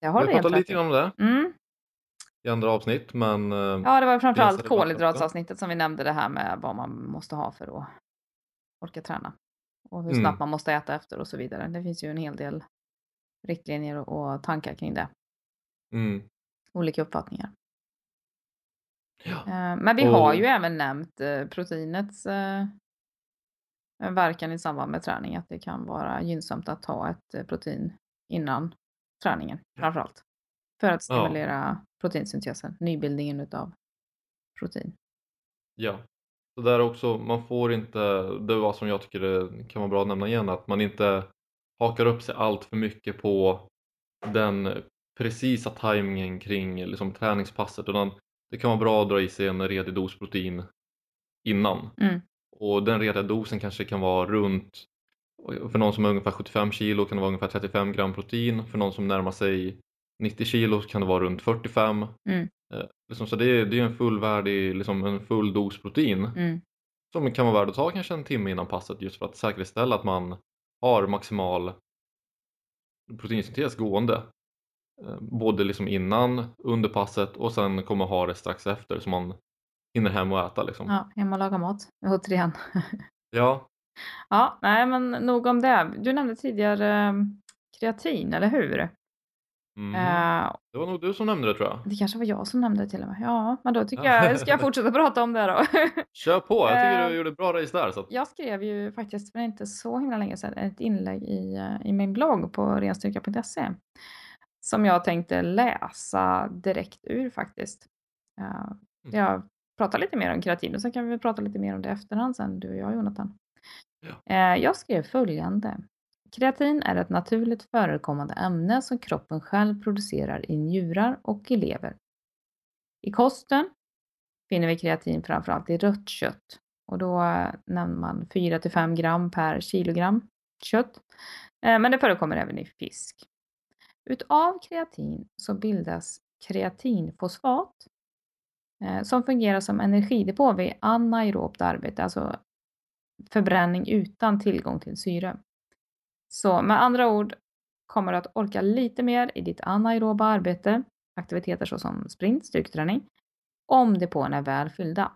det har har du helt lite rätt grann om det Mm. i andra avsnitt men eh, Ja, det var framförallt kolhydratsavsnittet som vi nämnde det här med vad man måste ha för att orka träna. Och hur Mm. snabbt man måste äta efter och så vidare. Det finns ju en hel del riktlinjer och tankar kring det. mm, Olika uppfattningar. ja. Eh, Men vi har Och- ju även nämnt eh, proteinets verkan i samband med träning. Att det kan vara gynnsamt att ta ett eh, protein innan träningen framförallt. För att Ja. stimulera proteinsyntesen, nybildningen utav protein. Ja, så där också, man får inte, det var som jag tycker det kan vara bra att nämna igen, att man inte hakar upp sig allt för mycket på den precisa tajmingen kring liksom, träningspasset utan det kan vara bra att dra i sig en redig dos protein innan Mm. Och den rediga dosen kanske kan vara runt för någon som är ungefär 75 kilo kan det vara ungefär 35 gram protein. För någon som närmar sig 90 kilo kan det vara runt 45 Mm. Eh, liksom, så det är, det är en fullvärdig, liksom en full dos protein. Mm. som kan vara värd att ta kanske en timme innan passet just för att säkerställa att man har maximal proteinsyntes gående. Eh, både liksom innan, under passet och sen kommer ha det strax efter. Så man hinner hem och äta liksom. Ja, hem och laga mat. Återigen. Ja, Ja, nej men nog om det. Du nämnde tidigare eh, kreatin, eller hur? mm. Eh, det var nog du som nämnde det tror jag. det kanske var jag som nämnde det till och med. Ja, men då tycker Ja. jag, ska jag fortsätta prata om det då? Kör på, jag tycker Eh, du gjorde ett bra race där. Så jag skrev ju faktiskt för inte så himla länge sedan ett inlägg i, eh, i min blogg på renstyrka.se som jag tänkte läsa direkt ur faktiskt. Eh, jag pratar lite mer om kreatin och sen kan vi prata lite mer om det i efterhand sen, du och jag Jonathan. Ja. Eh, jag skrev följande. Kreatin är ett naturligt förekommande ämne som kroppen själv producerar i njurar och i lever. I kosten finner vi kreatin framförallt i rött kött och då eh, nämner man 4-5 gram per kilogram kött. Eh, Men det förekommer även i fisk. Utav kreatin så bildas kreatinfosfat Eh, som fungerar som energidepå vid anaerobt arbete, alltså förbränning utan tillgång till syre. Så med andra ord kommer du att orka lite mer i ditt anaeroba arbete, aktiviteter såsom sprint, styrketräning, om depåerna är väl fyllda.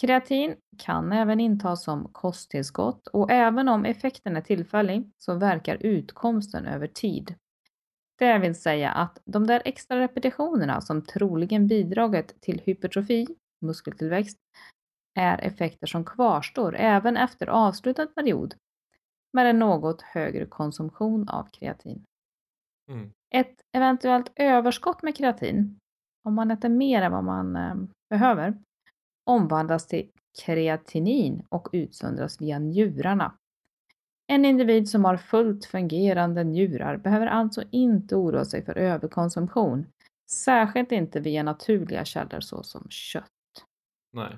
Kreatin kan även intas som kosttillskott och även om effekten är tillfällig så verkar utkomsten över tid. Det vill säga att de där extra repetitionerna som troligen bidragit till hypertrofi, muskeltillväxt, är effekter som kvarstår även efter avslutad period med en något högre konsumtion av kreatin. mm. Ett eventuellt överskott med kreatin, om man äter mer än vad man eh, behöver, omvandlas till kreatinin och utsöndras via njurarna. En individ som har fullt fungerande njurar behöver alltså inte oroa sig för överkonsumtion Särskilt inte via naturliga källor såsom kött. Nej.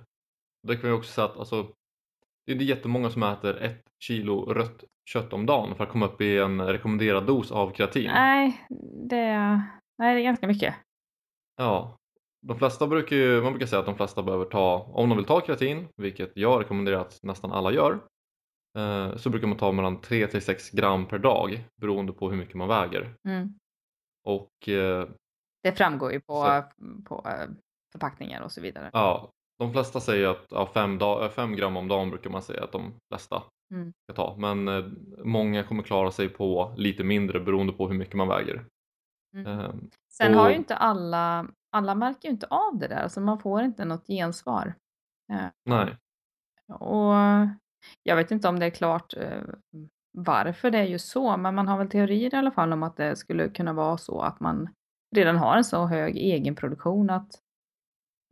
Det kan vi också säga att alltså, det är inte jättemånga som äter ett kilo rött kött om dagen för att komma upp i en rekommenderad dos av kreatin. Nej, det, nej, det är ganska mycket. Ja, de flesta brukar ju, man brukar säga att de flesta behöver ta, om de vill ta kreatin, vilket jag rekommenderar att nästan alla gör, så brukar man ta mellan 3 till 6 gram per dag beroende på hur mycket man väger. Mm. Och eh, Det framgår ju på, Så- på eh, förpackningar och så vidare. ja, de flesta säger att ja, 5 fem gram om dagen brukar man säga att de flesta Mm. ska ta. Men eh, många kommer klara sig på lite mindre beroende på hur mycket man väger. Mm. Eh, Sen har ju och- inte alla, alla märker ju inte av det där, så man får inte något gensvar. Eh, nej, Och jag vet inte om det är klart eh, varför det är ju så, men man har väl teorier i alla fall om att det skulle kunna vara så att man redan har en så hög egenproduktion att,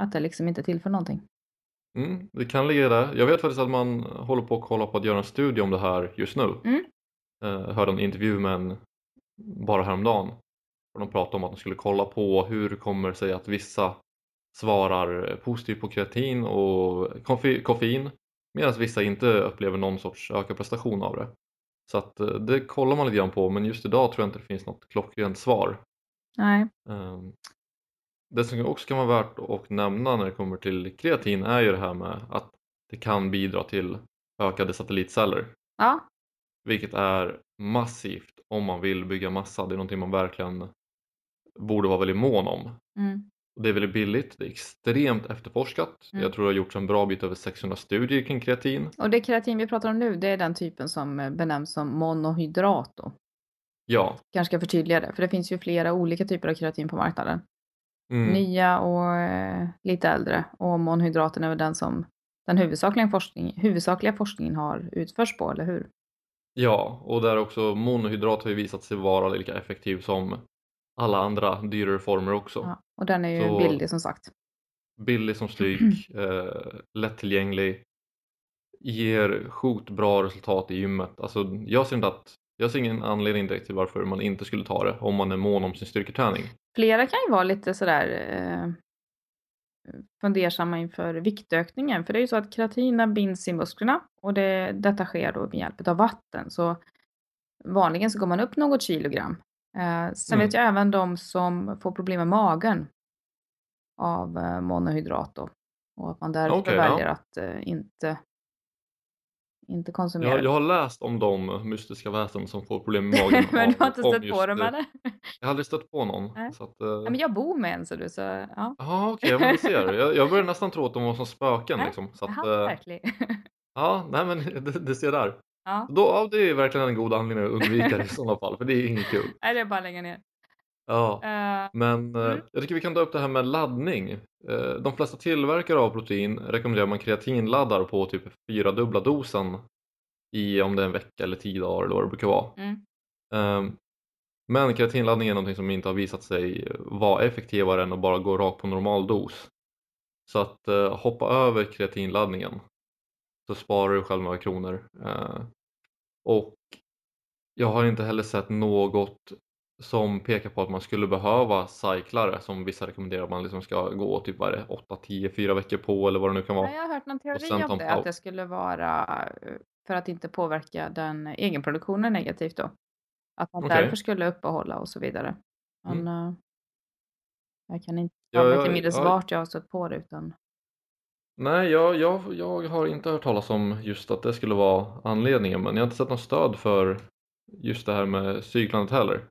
att det liksom inte tillför någonting. mm, det kan ligga där. Jag vet faktiskt att man håller på att kolla på att göra en studie om det här just nu. Mm. Eh, Jag hörde en intervju med en bara häromdagen. Och de pratade om att de skulle kolla på hur det kommer sig att vissa svarar positivt på kreatin och koffe- koffein medan vissa inte upplever någon sorts ökad prestation av det. Så att eh, det kollar man lite grann på men just idag tror jag inte det finns något klockrent svar. Nej. Ehm, Det som också kan vara värt att nämna när det kommer till kreatin är ju det här med att det kan bidra till ökade satellitceller. Ja, Vilket är massivt om man vill bygga massa. Det är någonting man verkligen borde vara väldigt mån om. mm. Det är väldigt billigt, det är extremt efterforskat. Mm. Jag tror det har gjorts en bra bit över 600 studier kring kreatin. och det kreatin vi pratar om nu, det är den typen som eh, benämns som monohydrat då. Ja, Kanske ska förtydliga det, för det finns ju flera olika typer av kreatin på marknaden. mm. Nya och eh, lite äldre. Och monohydraten är väl den som den huvudsakliga, forskning, huvudsakliga forskningen har utförts på, eller hur? ja, och där också monohydrat har ju visat sig vara lika effektiv som alla andra dyrare former också. Ja, och den är ju Så- billig som sagt. Billig som stryk, eh, lättillgänglig, ger sjukt bra resultat i gymmet. Alltså, jag, ser inte att, jag ser ingen anledning direkt till varför man inte skulle ta det om man är mån om sin styrketräning. Flera kan ju vara lite sådär eh, fundersamma inför viktökningen. För det är ju så att kreatina binds i musklerna och det, detta sker då med hjälp av vatten. Så vanligen så går man upp något kilogram. Eh, sen Mm. vet jag även de som får problem med magen av eh, monohydrat då. Och att man därför ja. väljer att eh, inte, inte konsumera. Jag, jag har läst om de mystiska väsen som får problem med magen. Men du har inte stött på dem det. eller? Jag har aldrig stött på någon. Nej. Så att, eh, Ja, men jag bor med en så du, så ja. Jaha okej, men ser. Jag, jag började nästan tro att de var som spöken Nej, liksom. Så att, Jaha, eh, verkligen. ja, nej men det, det ser där. Ja. Då, ja, det är verkligen en god anledning att undvika det i sådana fall, för det är inget kul. Nej, det är bara att lägga ner. Ja. Eh, Men eh, Mm. jag tycker vi kan ta upp det här med laddning. Eh, de flesta tillverkare av protein rekommenderar man kreatinladdar på typ fyra dubbla dosen i om det är en vecka eller tio dagar eller vad det brukar vara. Mm. Ehm, men kreatinladdning är någonting som inte har visat sig vara effektivare än att bara gå rakt på normal dos. Så att hoppa över kreatinladdningen så sparar du själv några kronor. Eh, och jag har inte heller sett något som pekar på att man skulle behöva cyklare som vissa rekommenderar att man liksom ska gå typ vad är det, 8, 10, 4 veckor på eller vad det nu kan vara. Jag har hört någon teori om det, att det skulle vara eh, för att inte påverka den egenproduktionen negativt då. Att man Okej. därför skulle uppehålla och så vidare. Men eh, jag kan inte Ja, mig jag- till minnes jag- vart jag har stött på det utan Nej, jag, jag, jag har inte hört talas om just att det skulle vara anledningen men jag har inte sett något stöd för just det här med cyklandet heller.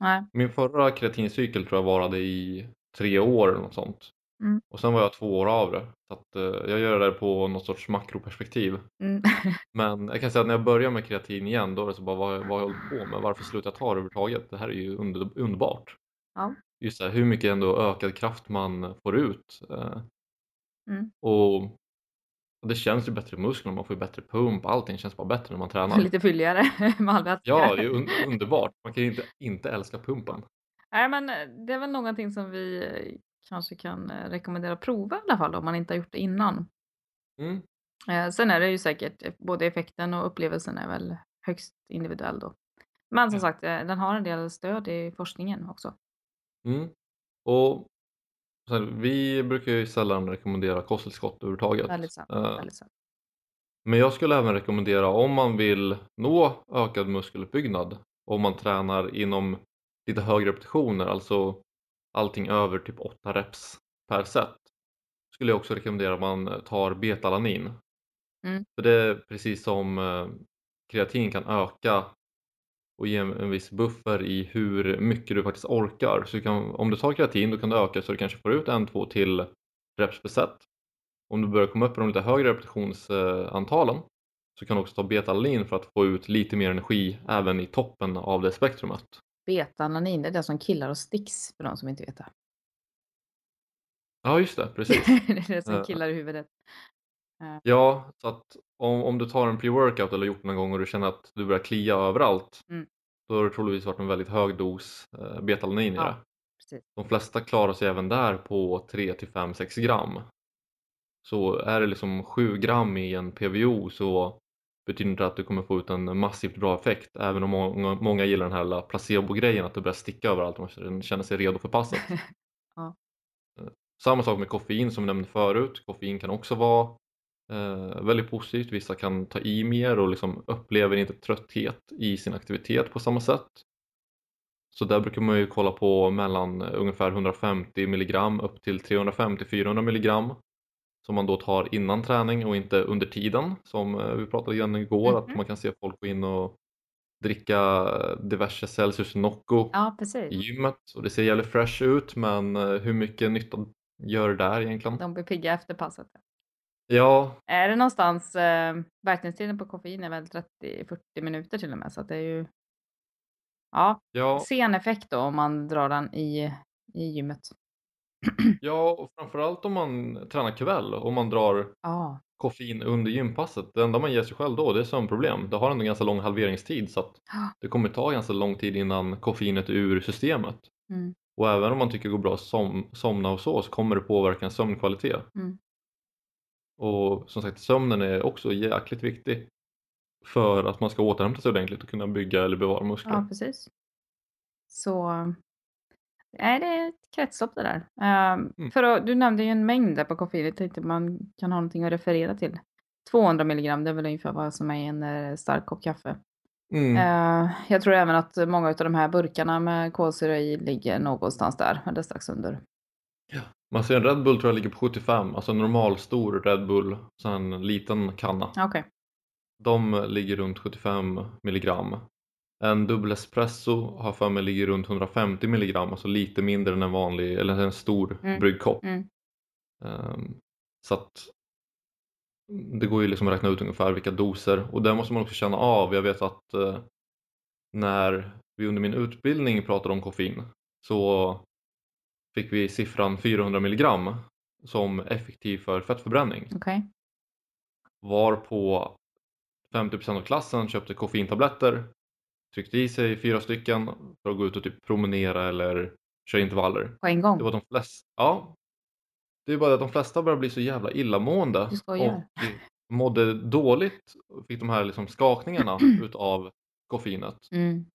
nej. Min förra kreatincykel tror jag varade i tre år eller något sånt. Mm. Och sen var jag två år av det. Så att, eh, jag gör det där på något sorts makroperspektiv. Mm. Men jag kan säga att när jag börjar med kreatin igen då är det så bara vad, vad jag hållit på med? Varför slutar jag ta det överhuvudtaget? Det här är ju under, underbart. Ja. Just det, här, hur mycket ändå ökad kraft man får ut. eh, Mm. Och det känns ju bättre i musklerna, man får ju bättre pump, allting känns bara bättre när man tränar. Lite fylligare med vätska. Ja, det är un underbart. Man kan ju inte inte älska pumpen. Nej, men eh, det är väl någonting som vi eh, kanske kan eh, rekommendera att prova i alla fall om man inte har gjort det innan. Mm. Sen är det ju säkert, både effekten och upplevelsen är väl högst individuell då. Men som Ja. sagt, den har en del stöd i forskningen också. Mm. Och sen, vi brukar ju sällan rekommendera kosttillskott överhuvudtaget. Väldigt sant. Eh, Väldigt sant. Men jag skulle även rekommendera om man vill nå ökad muskeluppbyggnad om man tränar inom lite högre repetitioner, alltså allting över typ 8 reps per set skulle jag också rekommendera att man tar betalanin. Mm. För det är precis som eh, kreatin kan öka och ge en, viss buffer i hur mycket du faktiskt orkar. Så du kan, om du tar kreatin då kan du öka så du kanske får ut en, två till reps per set. Om du börjar komma upp i de lite högre repetitionsantalen så kan du också ta betalanin för att få ut lite mer energi även i toppen av det spektrumet. Beta-alanin, det är det som killar och sticks för de som inte vet det. Ja just det, precis. det är det som Eh. killar i huvudet. Ja, så att om, om du tar en pre-workout eller gjort någon gång och du känner att du börjar klia överallt Mm. då har det troligtvis varit en väldigt hög dos eh, betalanin i Ja. det. Precis. De flesta klarar sig även där på 3 till 5-6 gram. Så är det liksom 7 gram i en PVO så betyder det att du kommer få ut en massivt bra effekt även om många, många gillar den här placebo-grejen att det börjar sticka överallt och man känner sig redo för passet. Ja. Eh, Samma sak med koffein som vi nämnde förut. Koffein kan också vara eh, väldigt positivt. Vissa kan ta i mer och liksom upplever inte trötthet i sin aktivitet på samma sätt. Så där brukar man ju kolla på mellan ungefär 150 milligram upp till 350-400 milligram som man då tar innan träning och inte under tiden som eh, vi pratade igen igår Mhm. att man kan se folk gå in och dricka diverse Celsius Nocco Ja, i gymmet och det ser jävligt fresh ut men eh, hur mycket nytta gör det där egentligen? De blir pigga efter passet. Ja, Är det någonstans, eh, verkningstiden på koffein är väl 30-40 minuter till och med, så att det är ju ja, ja, sen effekt då om man drar den i, i gymmet. ja och framförallt om man tränar kväll och man drar Ja, koffein under gympasset. Det enda man ger sig själv då det är sömnproblem. Det har ändå ganska lång halveringstid så att det kommer ta ganska lång tid innan koffeinet är ur systemet. Mm. Och även om man tycker det går bra att som, somna och så så kommer det påverka en sömnkvalitet. Mm. Och som sagt sömnen är också jäkligt viktig för att man ska återhämta sig ordentligt och kunna bygga eller bevara muskler. ja precis. Så är det är ett kretslopp det där. Ehm, Mm. för att, du nämnde ju en mängd där på koffein. Jag tänkte man kan ha någonting att referera till. 200 milligram, det är väl ungefär vad som är i en eh, stark kopp kaffe. Mm. Eh, jag tror även att många av de här burkarna med kolsyra i ligger någonstans där, eller strax under. Man ser en Red Bull tror jag ligger på 75, alltså en normal stor Red Bull, så en liten kanna. Okej. De ligger runt 75 milligram. En dubbel espresso har för mig ligger runt 150 milligram, alltså lite mindre än en vanlig, eller en stor Mm. bryggkopp. Mm. Ehm, så att det går ju liksom att räkna ut ungefär vilka doser och där måste man också känna av. Jag vet att eh, när vi under min utbildning pratade om koffein så fick vi siffran 400 milligram som effektiv för fettförbränning. Okej. Var på 50% av klassen köpte koffeintabletter, tryckte i sig fyra stycken för att gå ut och typ promenera eller köra intervaller. På en gång. Det var de flesta, ja. Det är bara att de flesta började bli så jävla illamående och mådde dåligt och fick de här liksom skakningarna utav koffeinet. Mm.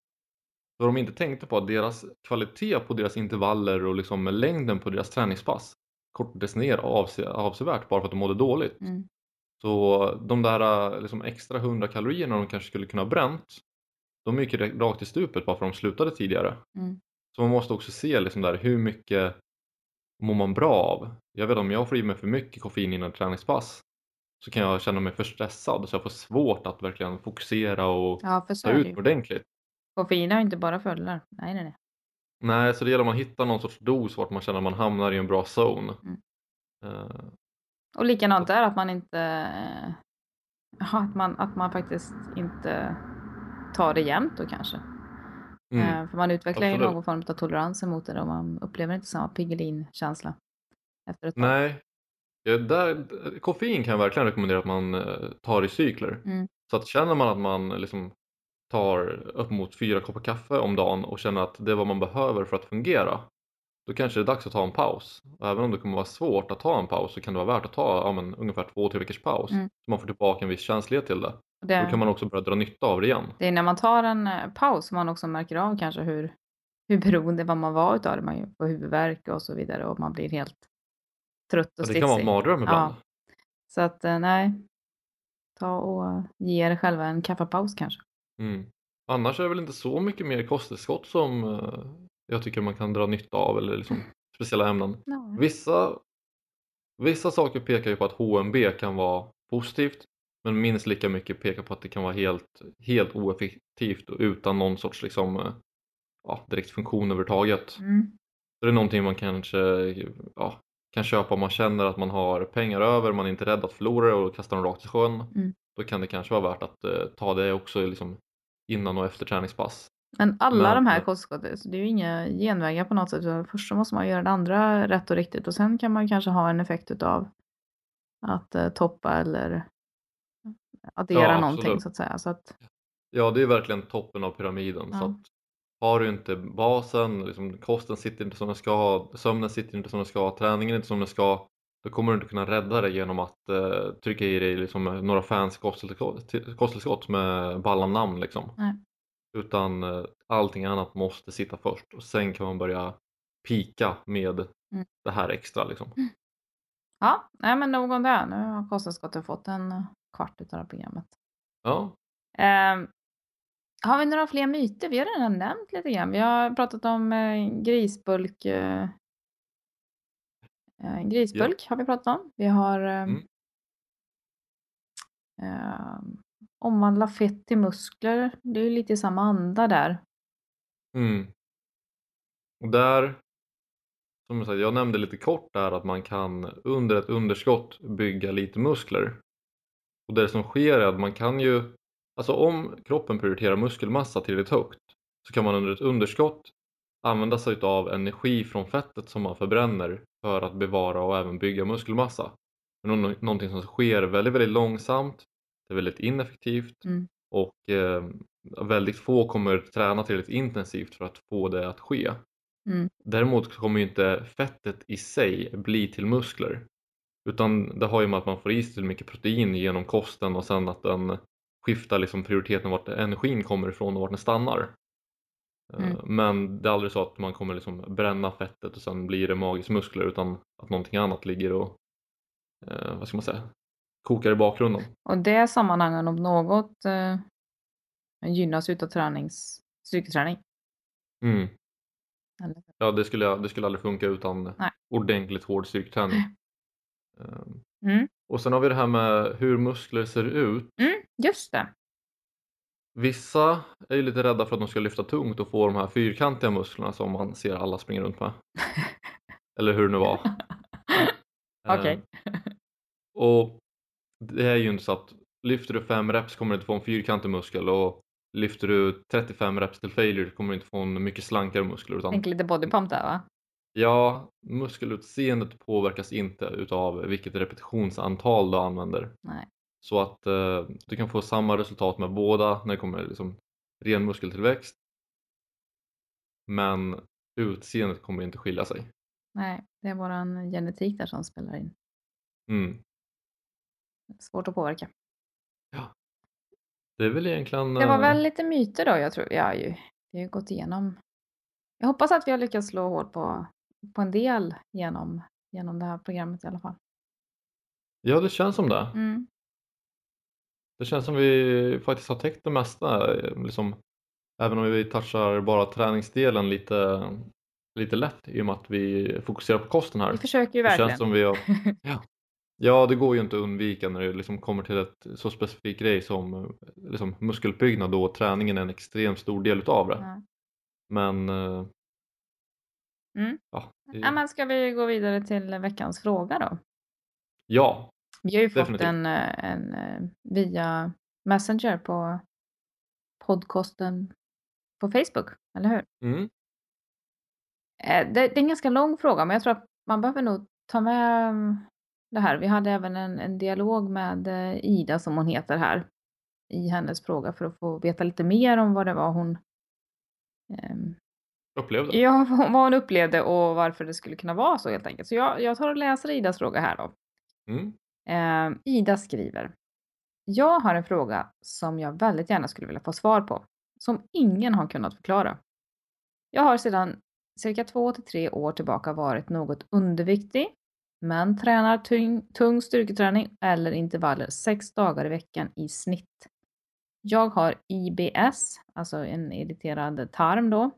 Då de inte tänkte på att deras kvalitet på deras intervaller och liksom längden på deras träningspass kortades ner avse- avsevärt bara för att de mådde dåligt. Mm. Så de där liksom extra 100 kalorierna de kanske skulle kunna ha bränt de gick rakt i stupet bara för att de slutade tidigare. Mm. Så man måste också se liksom där hur mycket mår man bra av. Jag vet om jag får i mig för mycket koffein innan träningspass så kan jag känna mig för stressad så jag får svårt att verkligen fokusera och Ja, ta ut ordentligt. Koffein har inte bara fördelar. Nej, nej, nej. Nej, så det gäller att man hittar någon sorts dos vart man känner att man hamnar i en bra zone. Mm. Eh, Och likadant där att man inte... eh, Ja, att man, att man faktiskt inte tar det jämnt då kanske. mm. Eh, För man utvecklar ju någon form av tolerans emot det och man upplever inte samma Piggelin-känsla efter ett tag. Nej, ja, där, koffein kan jag verkligen rekommendera att man tar i cykler. Mm. Så att känner man att man liksom tar upp mot fyra koppar kaffe om dagen och känner att det är vad man behöver för att fungera då kanske det är dags att ta en paus. Och även om det kommer vara svårt att ta en paus så kan det vara värt att ta ja, men, ungefär två, tre veckors paus Mm. så man får tillbaka en viss känslighet till det. Och Då Det, kan man också börja dra nytta av det igen. det är när man tar en eh, paus som man också märker av kanske hur, hur beroende vad man var utav det. Man får huvudvärk och så vidare och man blir helt trött Ja, och det kan vara en mardröm ibland. Ja. Så att eh, nej, ta och ge er själva en kaffepaus kanske. Mm. Annars är det väl inte så mycket mer kosttillskott som eh, jag tycker man kan dra nytta av eller liksom speciella ämnen. Vissa, vissa saker pekar ju på att HMB kan vara positivt men minst lika mycket pekar på att det kan vara helt, helt oeffektivt och utan någon sorts liksom, eh, ja, direkt funktion överhuvudtaget. Mm. Så det är någonting man kanske ja, kan köpa om man känner att man har pengar över, man är inte rädd att förlora det och kasta dem rakt i sjön. Mm. Då kan det kanske vara värt att eh, ta det också liksom, innan och efter träningspass. Men alla Men- de här kosttillskotten, så det är ju inga genvägar på något sätt. Först så måste man göra det andra rätt och riktigt och sen kan man kanske ha en effekt utav att eh, toppa eller addera Ja, någonting så att säga. Så att, Ja, det är verkligen toppen av pyramiden. Så Ja. att har du inte basen, liksom, kosten sitter inte som den ska, sömnen sitter inte som den ska, träningen inte som den ska, då kommer du inte kunna rädda det genom att eh, trycka i dig liksom, några fans kosttillskott, med balla namn. Liksom. Nej. Utan eh, allting annat måste sitta först och sen kan man börja pika med Mm. det här extra. Liksom. ja, nej men nog om det. Nu har kosttillskottet fått en eh, kvart utav programmet. Ja, Ehm, har vi några fler myter? Vi har redan nämnt lite grann. Vi har pratat om eh, grisbulk. Eh, eh, grisbulk har vi pratat om. Vi har eh, Mm. eh, omvandla fett till muskler. Det är ju lite samma anda där. Mm. Och där, som jag, sagt, jag nämnde lite kort där att man kan under ett underskott bygga lite muskler. Och det som sker är att man kan ju, alltså om kroppen prioriterar muskelmassa tillräckligt högt så kan man under ett underskott använda sig av energi från fettet som man förbränner för att bevara och även bygga muskelmassa. Men nå- någonting som sker väldigt, väldigt långsamt, det är väldigt ineffektivt Mm. och eh, väldigt få kommer träna tillräckligt intensivt för att få det att ske. Mm. Däremot kommer ju inte fettet i sig bli till muskler utan det har ju med att man får i sig mycket protein genom kosten och sen att den skiftar liksom prioriteten vart energin kommer ifrån och vart den stannar. Eh, Mm. Men det är aldrig så att man kommer liksom bränna fettet och sen blir det magiskt muskler utan att någonting annat ligger och eh, vad ska man säga, kokar i bakgrunden. Och det sammanhanget om något eh, gynnas utav tränings, styrketräning. Mm. Ja, det skulle, det skulle aldrig funka utan Nej. ordentligt hård styrketräning. Eh, Mm. Och sen har vi det här med hur muskler ser ut. Mm, just det. Vissa är ju lite rädda för att de ska lyfta tungt och få de här fyrkantiga musklerna som man ser alla springa runt med. Eller hur det nu var. Okej. Eh, och det är ju inte så att lyfter du fem reps kommer du inte få en fyrkantig muskel och lyfter du 35 reps till failure kommer du inte få en mycket slankare muskler. Utan Tänk lite bodypump där va? ja, muskelutseendet påverkas inte utav vilket repetitionsantal du använder. Nej. Så att eh, du kan få samma resultat med båda när det kommer liksom ren muskeltillväxt. Men utseendet kommer inte skilja sig. Nej, det är våran genetik där som spelar in. Mm. Svårt att påverka. Det är väl egentligen... Det var eh, väl lite myter då, jag tror. Har ju, vi har ju gått igenom. Jag hoppas att vi har lyckats slå hål på, på en del genom, genom det här programmet i alla fall. Ja, det känns som det. Mm. Det känns som vi faktiskt har täckt det mesta. Liksom, även om vi touchar bara träningsdelen lite, lite lätt i och med att vi fokuserar på kosten här. Vi försöker ju Det verkligen. känns som vi har... ja. ja, det går ju inte att undvika när det liksom kommer till ett så specifik grej som liksom, muskelbyggnad och träningen är en extremt stor del utav det. Ja. Men... eh, Mm. Ja, det, Ja, men ska vi gå vidare till veckans fråga då? ja, Vi har ju fått Definitivt. en, eh, en eh, via Messenger på podcasten på Facebook, eller hur? mm, Eh, Det, det är en ganska lång fråga, men jag tror att man behöver nog ta med mm, det här. Vi hade även en, en dialog med eh, Ida, som hon heter här, i hennes fråga för att få veta lite mer om vad det var hon ehm, upplevde. Ja, vad hon upplevde och varför det skulle kunna vara så helt enkelt. Så jag, jag tar och läser Idas fråga här då. Mm, Eh, Ida skriver. Jag har en fråga som jag väldigt gärna skulle vilja få svar på. Som ingen har kunnat förklara. Jag har sedan cirka två till tre år tillbaka varit något underviktig, men tränar tung, tung styrketräning eller intervaller sex dagar i veckan i snitt. Jag har IBS, alltså en irriterad tarm då,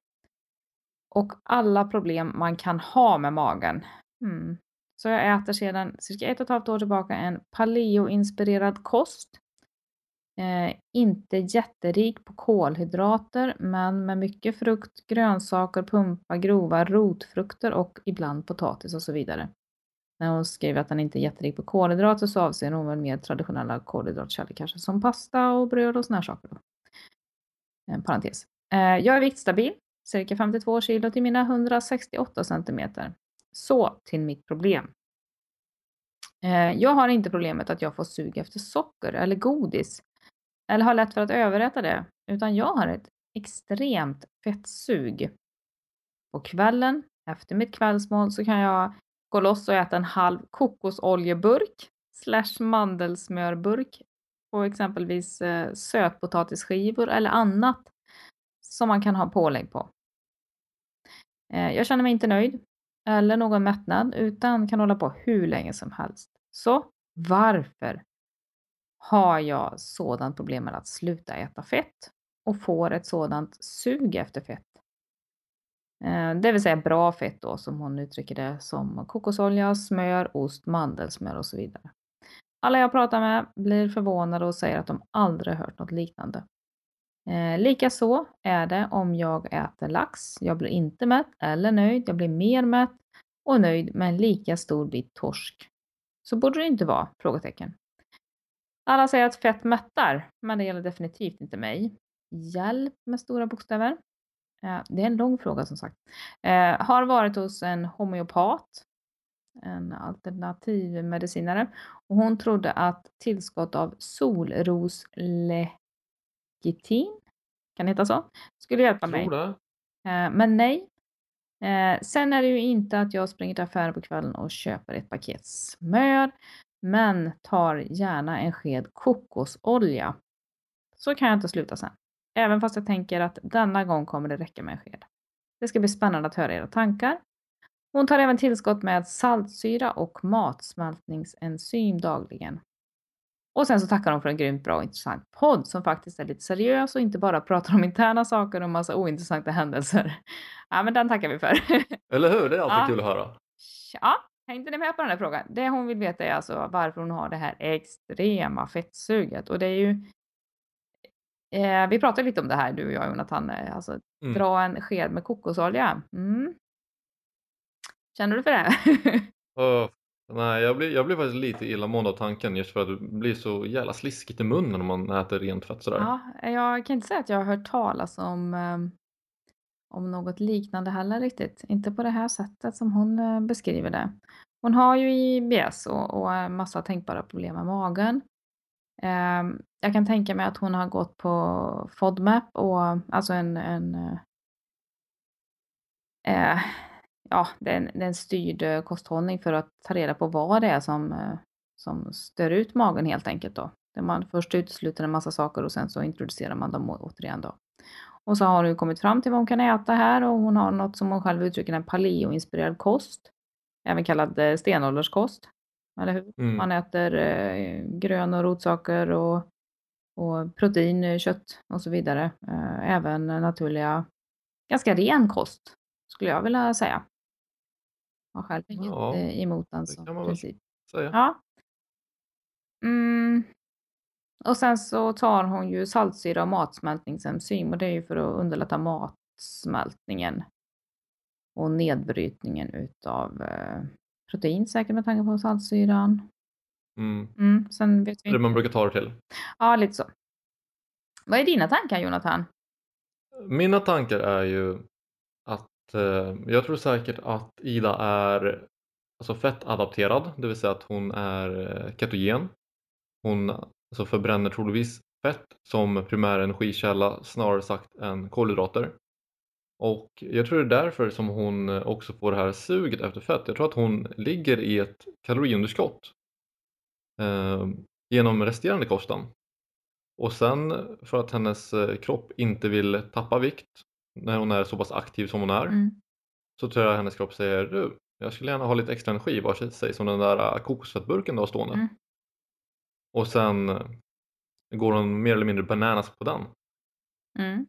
och alla problem man kan ha med magen. Mm. Så jag äter sedan cirka ett och ett halvt år tillbaka en paleoinspirerad kost. Eh, inte jätterik på kolhydrater, men med mycket frukt, grönsaker, pumpa, grova rotfrukter och ibland potatis och så vidare. När hon skriver att den inte är jätterik på kolhydrater så avser hon väl mer traditionella kolhydratkällor kanske som pasta och bröd och såna här saker. Då. En parentes. Eh, jag är viktstabil, cirka 52 kilo till mina 168 centimeter. Så till mitt problem. Eh, jag har inte problemet att jag får sug efter socker eller godis eller har lätt för att överäta det, utan jag har ett extremt fettsug. På kvällen, efter mitt kvällsmål, så kan jag gå loss och äta en halv kokosoljeburk slash mandelsmörburk på exempelvis eh, sötpotatisskivor eller annat som man kan ha pålägg på. Eh, jag känner mig inte nöjd eller någon mättnad utan kan hålla på hur länge som helst. Så varför har jag sådant problem med att sluta äta fett och får ett sådant sug efter fett? Eh, det vill säga bra fett då som hon uttrycker det som kokosolja, smör, ost, mandelsmör och så vidare. Alla jag pratar med blir förvånade och säger att de aldrig hört något liknande. Eh, Likaså är det om jag äter lax. Jag blir inte mätt eller nöjd. Jag blir mer mätt och nöjd med en lika stor bit torsk. Så borde det inte vara? Frågetecken. Alla säger att fett mättar, men det gäller definitivt inte mig. Hjälp med stora bokstäver. Eh, det är en lång fråga som sagt. Eh, har varit hos en homeopat, en alternativmedicinare, och hon trodde att tillskott av solrosle Gitin, kan det heta så? Skulle hjälpa mig. Det. Eh, men nej. Eh, sen är det ju inte att jag springer till affären på kvällen och köper ett paket smör, men tar gärna en sked kokosolja. Så kan jag inte sluta sen. Även fast jag tänker att denna gång kommer det räcka med en sked. Det ska bli spännande att höra era tankar. Hon tar även tillskott med saltsyra och matsmältningsenzym dagligen. Och sen så tackar de för en grymt bra och intressant podd som faktiskt är lite seriös och inte bara pratar om interna saker och massa ointressanta händelser. Ja, men den tackar vi för. Eller hur? Det är alltid Ja. kul att höra. Ja, hängde ni med på den här frågan? Det hon vill veta är alltså varför hon har det här extrema fettsuget och det är ju eh, vi pratade lite om det här du och jag Jonathan, eh, alltså Mm. dra en sked med kokosolja. Mm. Känner du för det? Öh, nej, jag blir, jag blir faktiskt lite illamående av tanken just för att det blir så jävla sliskigt i munnen om man äter rent fett sådär. Ja, jag kan inte säga att jag har hört talas om, eh, om något liknande heller riktigt. Inte på det här sättet som hon eh, beskriver det. Hon har ju IBS och, och en massa tänkbara problem med magen. Ehm, jag kan tänka mig att hon har gått på FODMAP, och, alltså en, en ja, det är en, det är en styrd eh, kosthållning för att ta reda på vad det är som, eh, som stör ut magen helt enkelt då. Där man först utesluter en massa saker och sen så introducerar man dem återigen då. Och så har hon kommit fram till vad hon kan äta här och hon har något som hon själv uttrycker en paleo-inspirerad kost. Även kallad eh, stenålderskost. Eller hur? Mm. Man äter eh, grön och rotsaker och, och protein, kött och så vidare. Eh, även naturliga, ganska ren kost skulle jag vilja säga. Har själv inget Ja, eh, emot den som princip. Säga. Ja. Mm. Och sen så tar hon ju saltsyra och matsmältningsenzym och det är ju för att underlätta matsmältningen och nedbrytningen utav eh, protein säkert med tanke på saltsyran. Mm. Mm. Sen vet vi Det man brukar ta det till. Ja, lite så. Vad är dina tankar Jonathan? Mina tankar är ju att Eh, jag tror säkert att Ida är alltså fettadapterad, det vill säga att hon är eh, ketogen. Hon alltså förbränner troligtvis fett som primär energikälla snarare sagt än kolhydrater. Och jag tror det är därför som hon eh, också får det här suget efter fett. Jag tror att hon ligger i ett kaloriunderskott eh, genom resterande kosten. Och sen för att hennes kropp inte vill tappa vikt när hon är så pass aktiv som hon är Mm. så tror jag hennes kropp säger du, jag skulle gärna ha lite extra energi, vad sägs om den där äh, kokosfettburken du har stående? Mm. Och sen äh, går hon mer eller mindre bananas på den. Mm.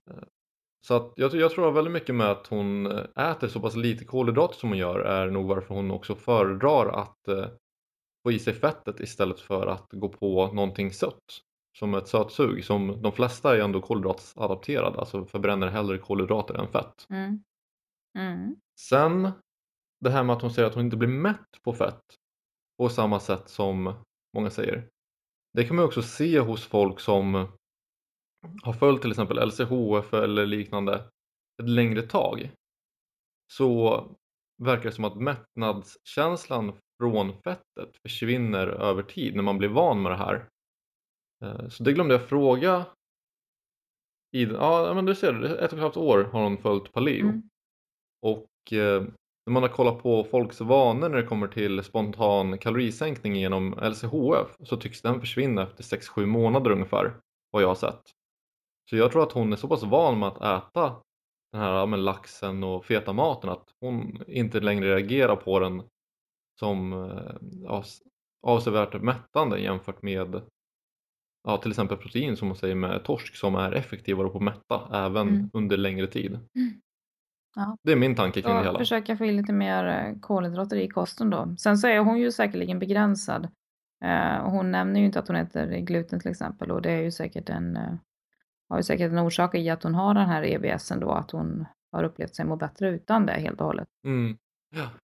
Så att jag, jag tror väldigt mycket med att hon äh, äter så pass lite kolhydrater som hon gör är nog varför hon också föredrar att få i sig fettet istället för att gå på någonting sött som ett sötsug som de flesta är ändå kolhydratadapterade alltså förbränner hellre kolhydrater än fett. Mm. Mm. Sen det här med att hon säger att hon inte blir mätt på fett på samma sätt som många säger. Det kan man också se hos folk som har följt till exempel LCHF eller liknande ett längre tag. Så verkar det som att mättnadskänslan från fettet försvinner över tid när man blir van med det här. Eh, Så det glömde jag fråga. I, ja men du ser, ett och ett halvt år har hon följt paleo. Mm. Och eh, när man har kollat på folks vanor när det kommer till spontan kalorisänkning genom LCHF så tycks den försvinna efter 6-7 månader ungefär vad jag har sett. Så jag tror att hon är så pass van med att äta den här men laxen och feta maten att hon inte längre reagerar på den som eh, ja, avsevärt mättande jämfört med ja, till exempel protein som man säger med torsk som är effektivare på att mätta även Mm. under längre tid. Ja. Det är min tanke kring det Så hela. försöka få in lite mer eh, kolhydrater i kosten då. Sen så är hon ju säkerligen begränsad. Eh, och hon nämner ju inte att hon äter gluten till exempel och det är ju säkert en, eh, har ju säkert en orsak i att hon har den här EBSen då, att hon har upplevt sig må bättre utan det helt och hållet. Mm.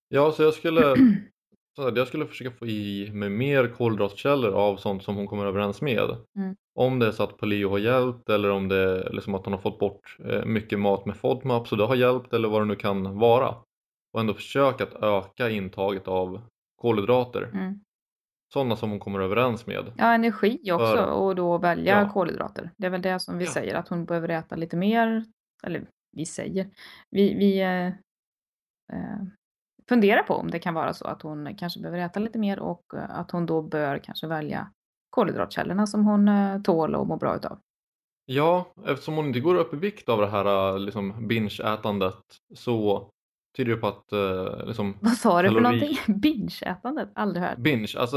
Ja, så jag skulle, så att jag skulle försöka få i mig mer kolhydratkällor av sånt som hon kommer överens med. Mm. Om det är så att paleo har hjälpt eller om det är liksom att hon har fått bort eh, mycket mat med FODMAP så det har hjälpt eller vad det nu kan vara. Och ändå försöka att öka intaget av kolhydrater. Mm. Sådana som hon kommer överens med. Ja, energi också För- och då välja Ja. kolhydrater. Det är väl det som vi Ja. säger, att hon behöver äta lite mer. Eller vi säger, vi, vi eh, funderar på om det kan vara så att hon kanske behöver äta lite mer och eh, att hon då bör kanske välja kolhydratkällorna som hon eh, tål och mår bra utav. Ja, eftersom hon inte går upp i vikt av det här eh, liksom binge-ätandet så tyder det på att eh, liksom Vad sa du för Kalori. någonting? Binge-ätandet? Aldrig hört. Binge, alltså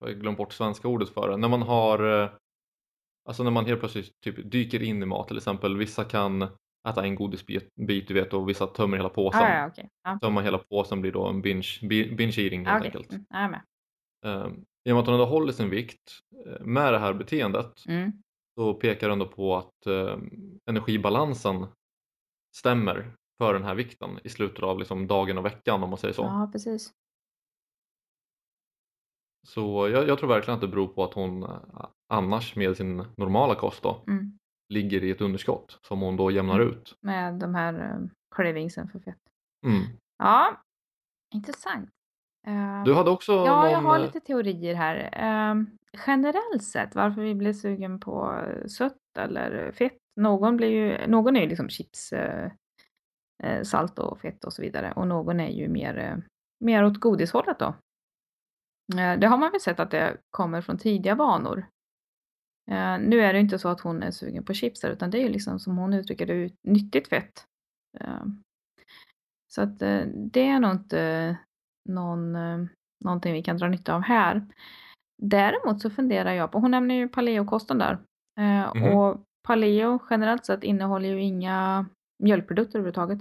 jag har glömt bort svenska ordet för det. När man har Alltså när man helt plötsligt typ dyker in i mat till exempel. Vissa kan äta en godisbit bit, du vet och vissa tömmer hela påsen. Ah, ja, okej. Ja, Tömmer hela påsen blir då en binge, bi- binge eating ah, helt okej. enkelt. Mm, jag är med. Um, genom att hon ändå håller sin vikt eh, med det här beteendet Mm. så pekar ändå på att eh, energibalansen stämmer för den här vikten i slutet av liksom dagen och veckan om man säger så. Ja, precis. Så jag, jag tror verkligen att det beror på att hon eh, annars med sin normala kost då, Mm. Ligger i ett underskott som hon då jämnar Mm. Med de här eh, cravingsen för fett. Mm. Ja, intressant. Eh, Du hade också Ja, någon... jag har eh, lite teorier här. Generellt sett, varför vi blir sugen på eh, sött eller fett. Någon, blir ju, någon är ju liksom chips, eh, eh, salt och fett och så vidare. Och någon är ju mer, eh, mer åt godishållet då. Eh, det har man väl sett att det kommer från tidiga vanor. Eh, nu är det inte så att hon är sugen på chips där, utan det är ju liksom som hon uttrycker det, ut- nyttigt fett. Eh, så att eh, det är nog inte någon, någonting vi kan dra nytta av här. Däremot så funderar jag på, hon nämner ju paleokosten där. Mhm. Och paleo generellt sett innehåller ju inga mjölkprodukter överhuvudtaget.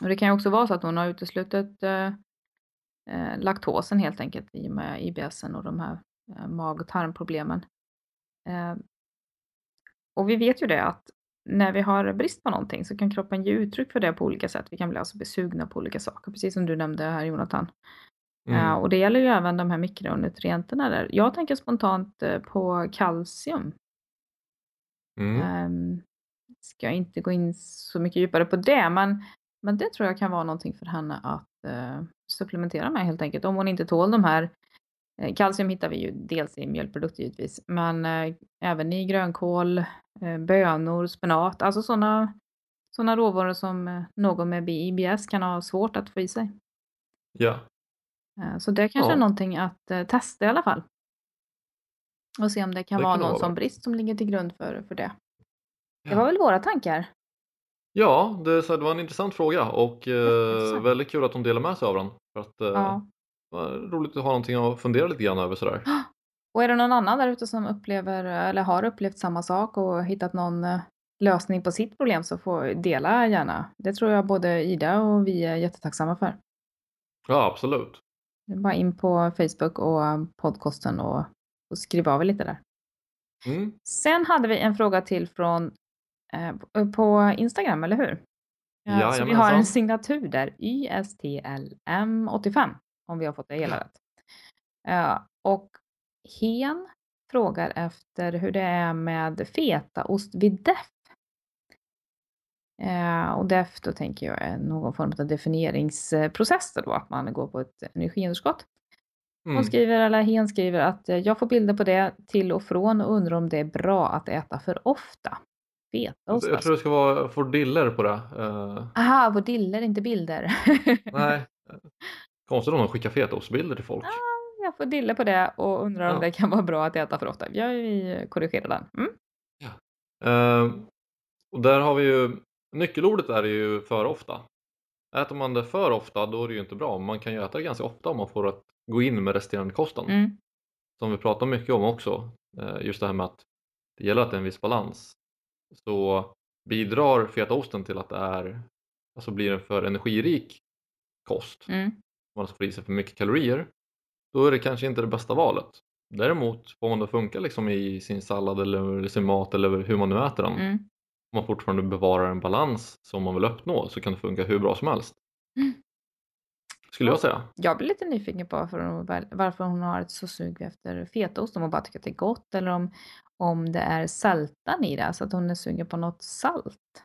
Och det kan ju också vara så att hon har uteslutit laktosen helt enkelt i och med IBSen och de här mag och tarmproblemen. Eh, och vi vet ju det att när vi har brist på någonting så kan kroppen ge uttryck för det på olika sätt. Vi kan bli alltså besugna på olika saker, precis som du nämnde här Jonathan. Mm. Eh, och det gäller ju även de här mikronutrienterna där. Jag tänker spontant eh, på kalcium. Mm. Um, ska inte gå in så mycket djupare på det, men, men det tror jag kan vara någonting för henne att eh, supplementera med helt enkelt. Om hon inte tål de här Kalcium hittar vi ju dels i mjölkprodukter givetvis, men eh, även i grönkål, eh, bönor, spenat, alltså sådana såna råvaror som eh, någon med IBS kan ha svårt att få i sig. Ja. Eh, Så det kanske Ja. är någonting att eh, testa i alla fall. Och se om det kan Det vara kan det någon vara. sån brist som ligger till grund för, för det. Det Ja. var väl våra tankar. Ja, det, det var en intressant fråga och eh, väldigt kul att hon delar med sig av den. För att, eh, Ja. Roligt att ha någonting att fundera lite grann över sådär. Och är det någon annan där ute som upplever eller har upplevt samma sak och hittat någon eh, lösning på sitt problem så får dela gärna. Det tror jag både Ida och vi är jättetacksamma för. Ja, absolut. Bara in på Facebook och eh, podcasten och, och skriv av er lite där. Mm. Sen hade vi en fråga till från eh, på Instagram, eller hur? Ja, så vi har en signatur där, YSTLM85, om vi har fått det hela rätt. Ja, och Hen frågar efter hur det är med fetaost vid DEF. Eh, och DEF då tänker jag är någon form av definieringsprocess då, att man går på ett energiunderskott. Hon Mm. skriver, eller hen skriver att eh, jag får bilder på det till och från och undrar om det är bra att äta för ofta. Fetaost Jag alltså. tror det ska vara fordiller på det. Eh, Aha, vodiller, inte bilder. nej, konstigt om de skickar fetaostbilder till folk. jag får dille på det och undrar om Ja. det kan vara bra att äta för ofta. Jag korrigerar den. Mm. Eh, och där har vi ju, nyckelordet är ju för ofta. Äter man det för ofta då är det ju inte bra. Man kan ju äta det ganska ofta om man får att gå in med resterande kosten. Mm. Som vi pratar mycket om också. eh, Just det här med att det gäller att det är en viss balans. Så bidrar fetaosten till att det är, alltså blir en för energirik kost. Mm. Man alltså får i sig för mycket kalorier. Då är det kanske inte det bästa valet. Däremot får man det funka liksom i sin sallad eller sin mat eller hur man nu äter den. Mm. Om man fortfarande bevarar en balans som man vill uppnå så kan det funka hur bra som helst. Mm. Skulle jag säga. Jag blir lite nyfiken på varför hon, varför hon har ett så sug efter fetaost. Om hon bara tycker att det är gott eller om, om det är sältan i det. Så att hon är sugen på något salt.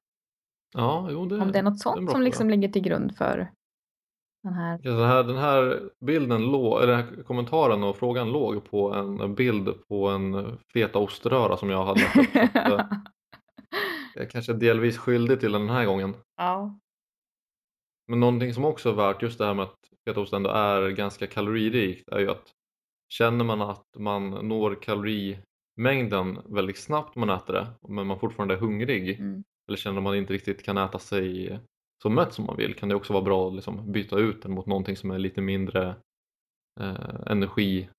Ja, jo det, Om det är något sånt bra som liksom ligger till grund för den här. Den här, den här bilden, lå- eller den här kommentaren och frågan låg på en bild på en fetaoströra som jag hade eh, jag kanske delvis skyldig till den här gången. ja. Men någonting som också är värt just det här med att fetaost ändå är ganska kaloririkt är ju att känner man att man når kalorimängden väldigt snabbt när man äter det men man fortfarande är hungrig Mm. eller känner man inte riktigt kan äta sig så mätt som man vill kan det också vara bra att liksom byta ut den mot någonting som är lite mindre eh, energi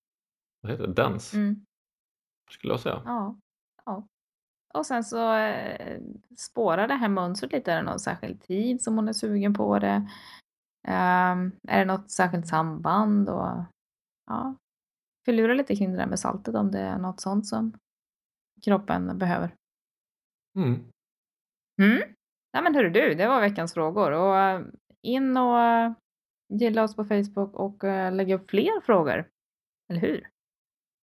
vad heter det? dens Mm. skulle jag säga. Ja. ja. Och sen så eh, spårar det här mönstret lite. Är det någon särskild tid som hon är sugen på det? Ehm, är det något särskilt samband? Och, ja. Förlura lite kring det där med saltet om det är något sånt som kroppen behöver. Mm. Mm. Nej men hörru du, det var veckans frågor. Och eh, in och eh, gilla oss på Facebook och eh, lägga upp fler frågor. Eller hur?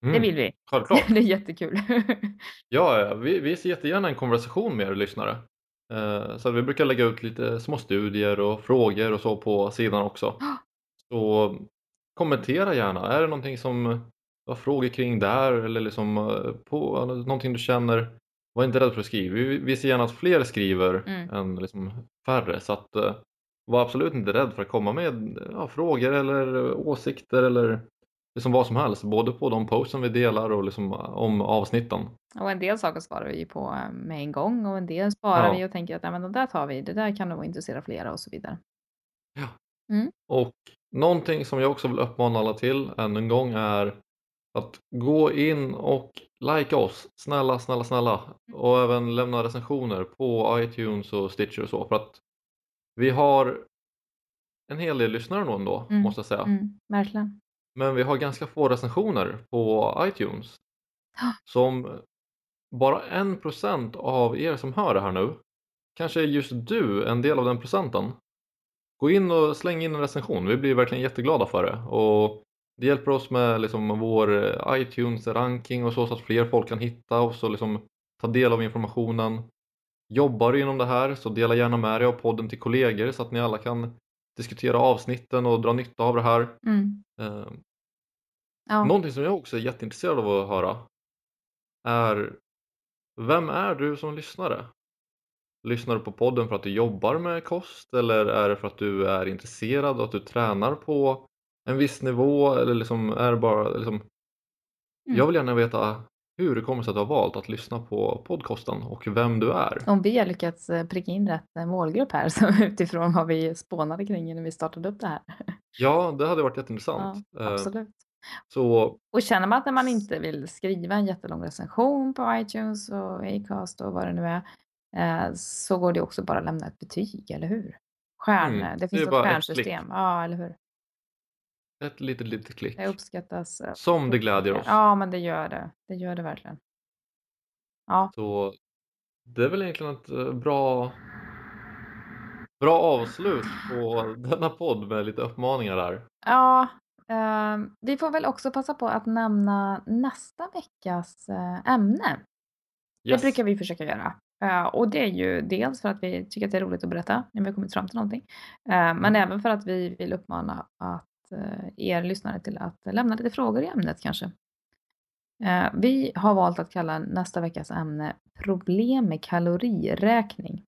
Mm. Det vill vi. Självklart. det är jättekul. Ja, vi, vi ser jättegärna en konversation med er lyssnare. Så vi brukar lägga ut lite små studier och frågor och så på sidan också. Så kommentera gärna. Är det någonting som du har frågor kring där eller liksom på någonting du känner? Var inte rädd för att skriva. Vi, vi ser gärna att fler skriver Mm. än liksom färre. Så att, eh, var absolut inte rädd för att komma med ja, frågor eller åsikter eller liksom vad som helst. Både på de posten vi delar och liksom om avsnitten. Och en del saker sparar vi på eh, med en gång och en del sparar Ja. vi och tänker att Nej, men det där tar vi, det där kan nog intressera flera och så vidare. Och någonting som jag också vill uppmana alla till än en gång är att gå in och likea oss. Snälla, snälla, snälla. Och även lämna recensioner på iTunes och Stitcher och så. För att vi har en hel del lyssnare nog ändå, Mm, måste jag säga. Mm, verkligen. Men vi har ganska få recensioner på iTunes. Ja. Som bara en procent av er som hör det här nu, kanske är just du en del av den procenten. Gå in och släng in en recension, vi blir verkligen jätteglada för det. Och det hjälper oss med liksom vår eh, iTunes-ranking och så, så att fler folk kan hitta oss och liksom ta del av informationen. Jobbar du inom det här så dela gärna med dig av podden till kollegor så att ni alla kan diskutera avsnitten och dra nytta av det här. Mm. Eh, Ja. Någonting som jag också är jätteintresserad av att höra är Vem är du som lyssnare? Lyssnar du på podden för att du jobbar med kost eller är det för att du är intresserad och att du tränar på en viss nivå eller liksom är det bara liksom Mm. Jag vill gärna veta hur det kommer sig att du har valt att lyssna på podcasten och vem du är. Om vi har lyckats eh, pricka in rätt eh, målgrupp här så utifrån vad vi spånade kring när vi startade upp det här. Ja, det hade varit jätteintressant. Ja, Eh, absolut. Så Och känner man att man inte vill skriva en jättelång recension på iTunes och Acast och vad det nu är så går det också bara att lämna ett betyg, eller hur? Stjärn, Mm, det det finns bara ett stjärnsystem. Ja, eller hur? Ett litet, litet klick. Det uppskattas. eh, Som det glädjer oss. Ja, men det gör det. Det gör det verkligen. Ja, Så det är väl egentligen ett eh, bra, bra avslut på denna podd med lite uppmaningar där. ja eh, vi får väl också passa på att nämna nästa veckas eh, ämne. Det Yes. brukar vi försöka göra. Eh, och det är ju dels för att vi tycker att det är roligt att berätta när vi har kommit fram till någonting. Eh, men även för att vi vill uppmana att er lyssnare till att lämna lite frågor i ämnet kanske. Eh, vi har valt att kalla nästa veckas ämne problem med kaloriräkning.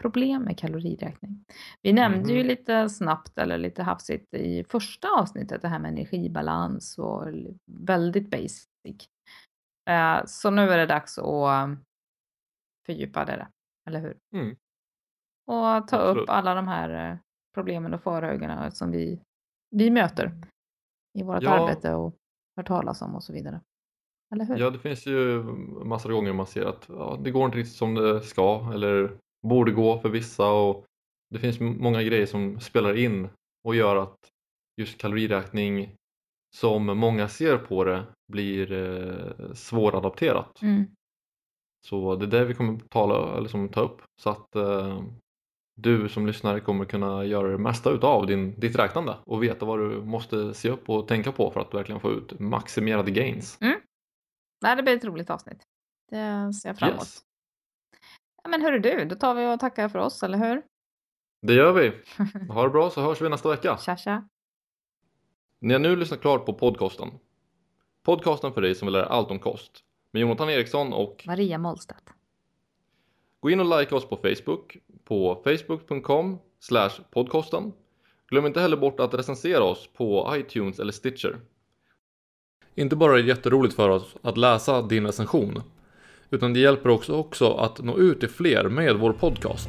Problem med kaloriräkning. Vi nämnde ju Mhm. lite snabbt eller lite hafsigt i första avsnittet det här med energibalans och väldigt basic. Eh, Så nu är det dags att fördjupa det, eller hur? Mm. Och ta Absolut. upp alla de här eh, problemen och farhågorna som vi, vi möter i vårt Ja. arbete och hör talas om och så vidare. Eller hur? Ja, det finns ju massor av gånger man ser att ja, det går inte riktigt som det ska eller borde gå för vissa och det finns många grejer som spelar in och gör att just kaloriräkning som många ser på det blir eh, svåradapterat. Mm. Så det är det vi kommer tala, eller som ta upp så att eh, du som lyssnare kommer kunna göra det mesta utav din, ditt räknande och veta vad du måste se upp och tänka på för att verkligen få ut maximerade gains. Nej, det blir ett roligt avsnitt. Det ser jag fram emot. Yes. Ja, men hörru du, då tar vi och tackar för oss, eller hur? Det gör vi. Ha det bra så hörs vi nästa vecka. Tja, tja. Ni har nu lyssnat klart på podcasten. Podcasten för dig som vill lära allt om kost med Jonathan Eriksson och Maria Mollstedt. gå in och like oss på Facebook på facebook.com podcasten. Glöm inte heller bort att recensera oss på iTunes eller Stitcher. Inte bara är det jätteroligt för oss att läsa din recension utan det hjälper också, också att nå ut till fler med vår podcast.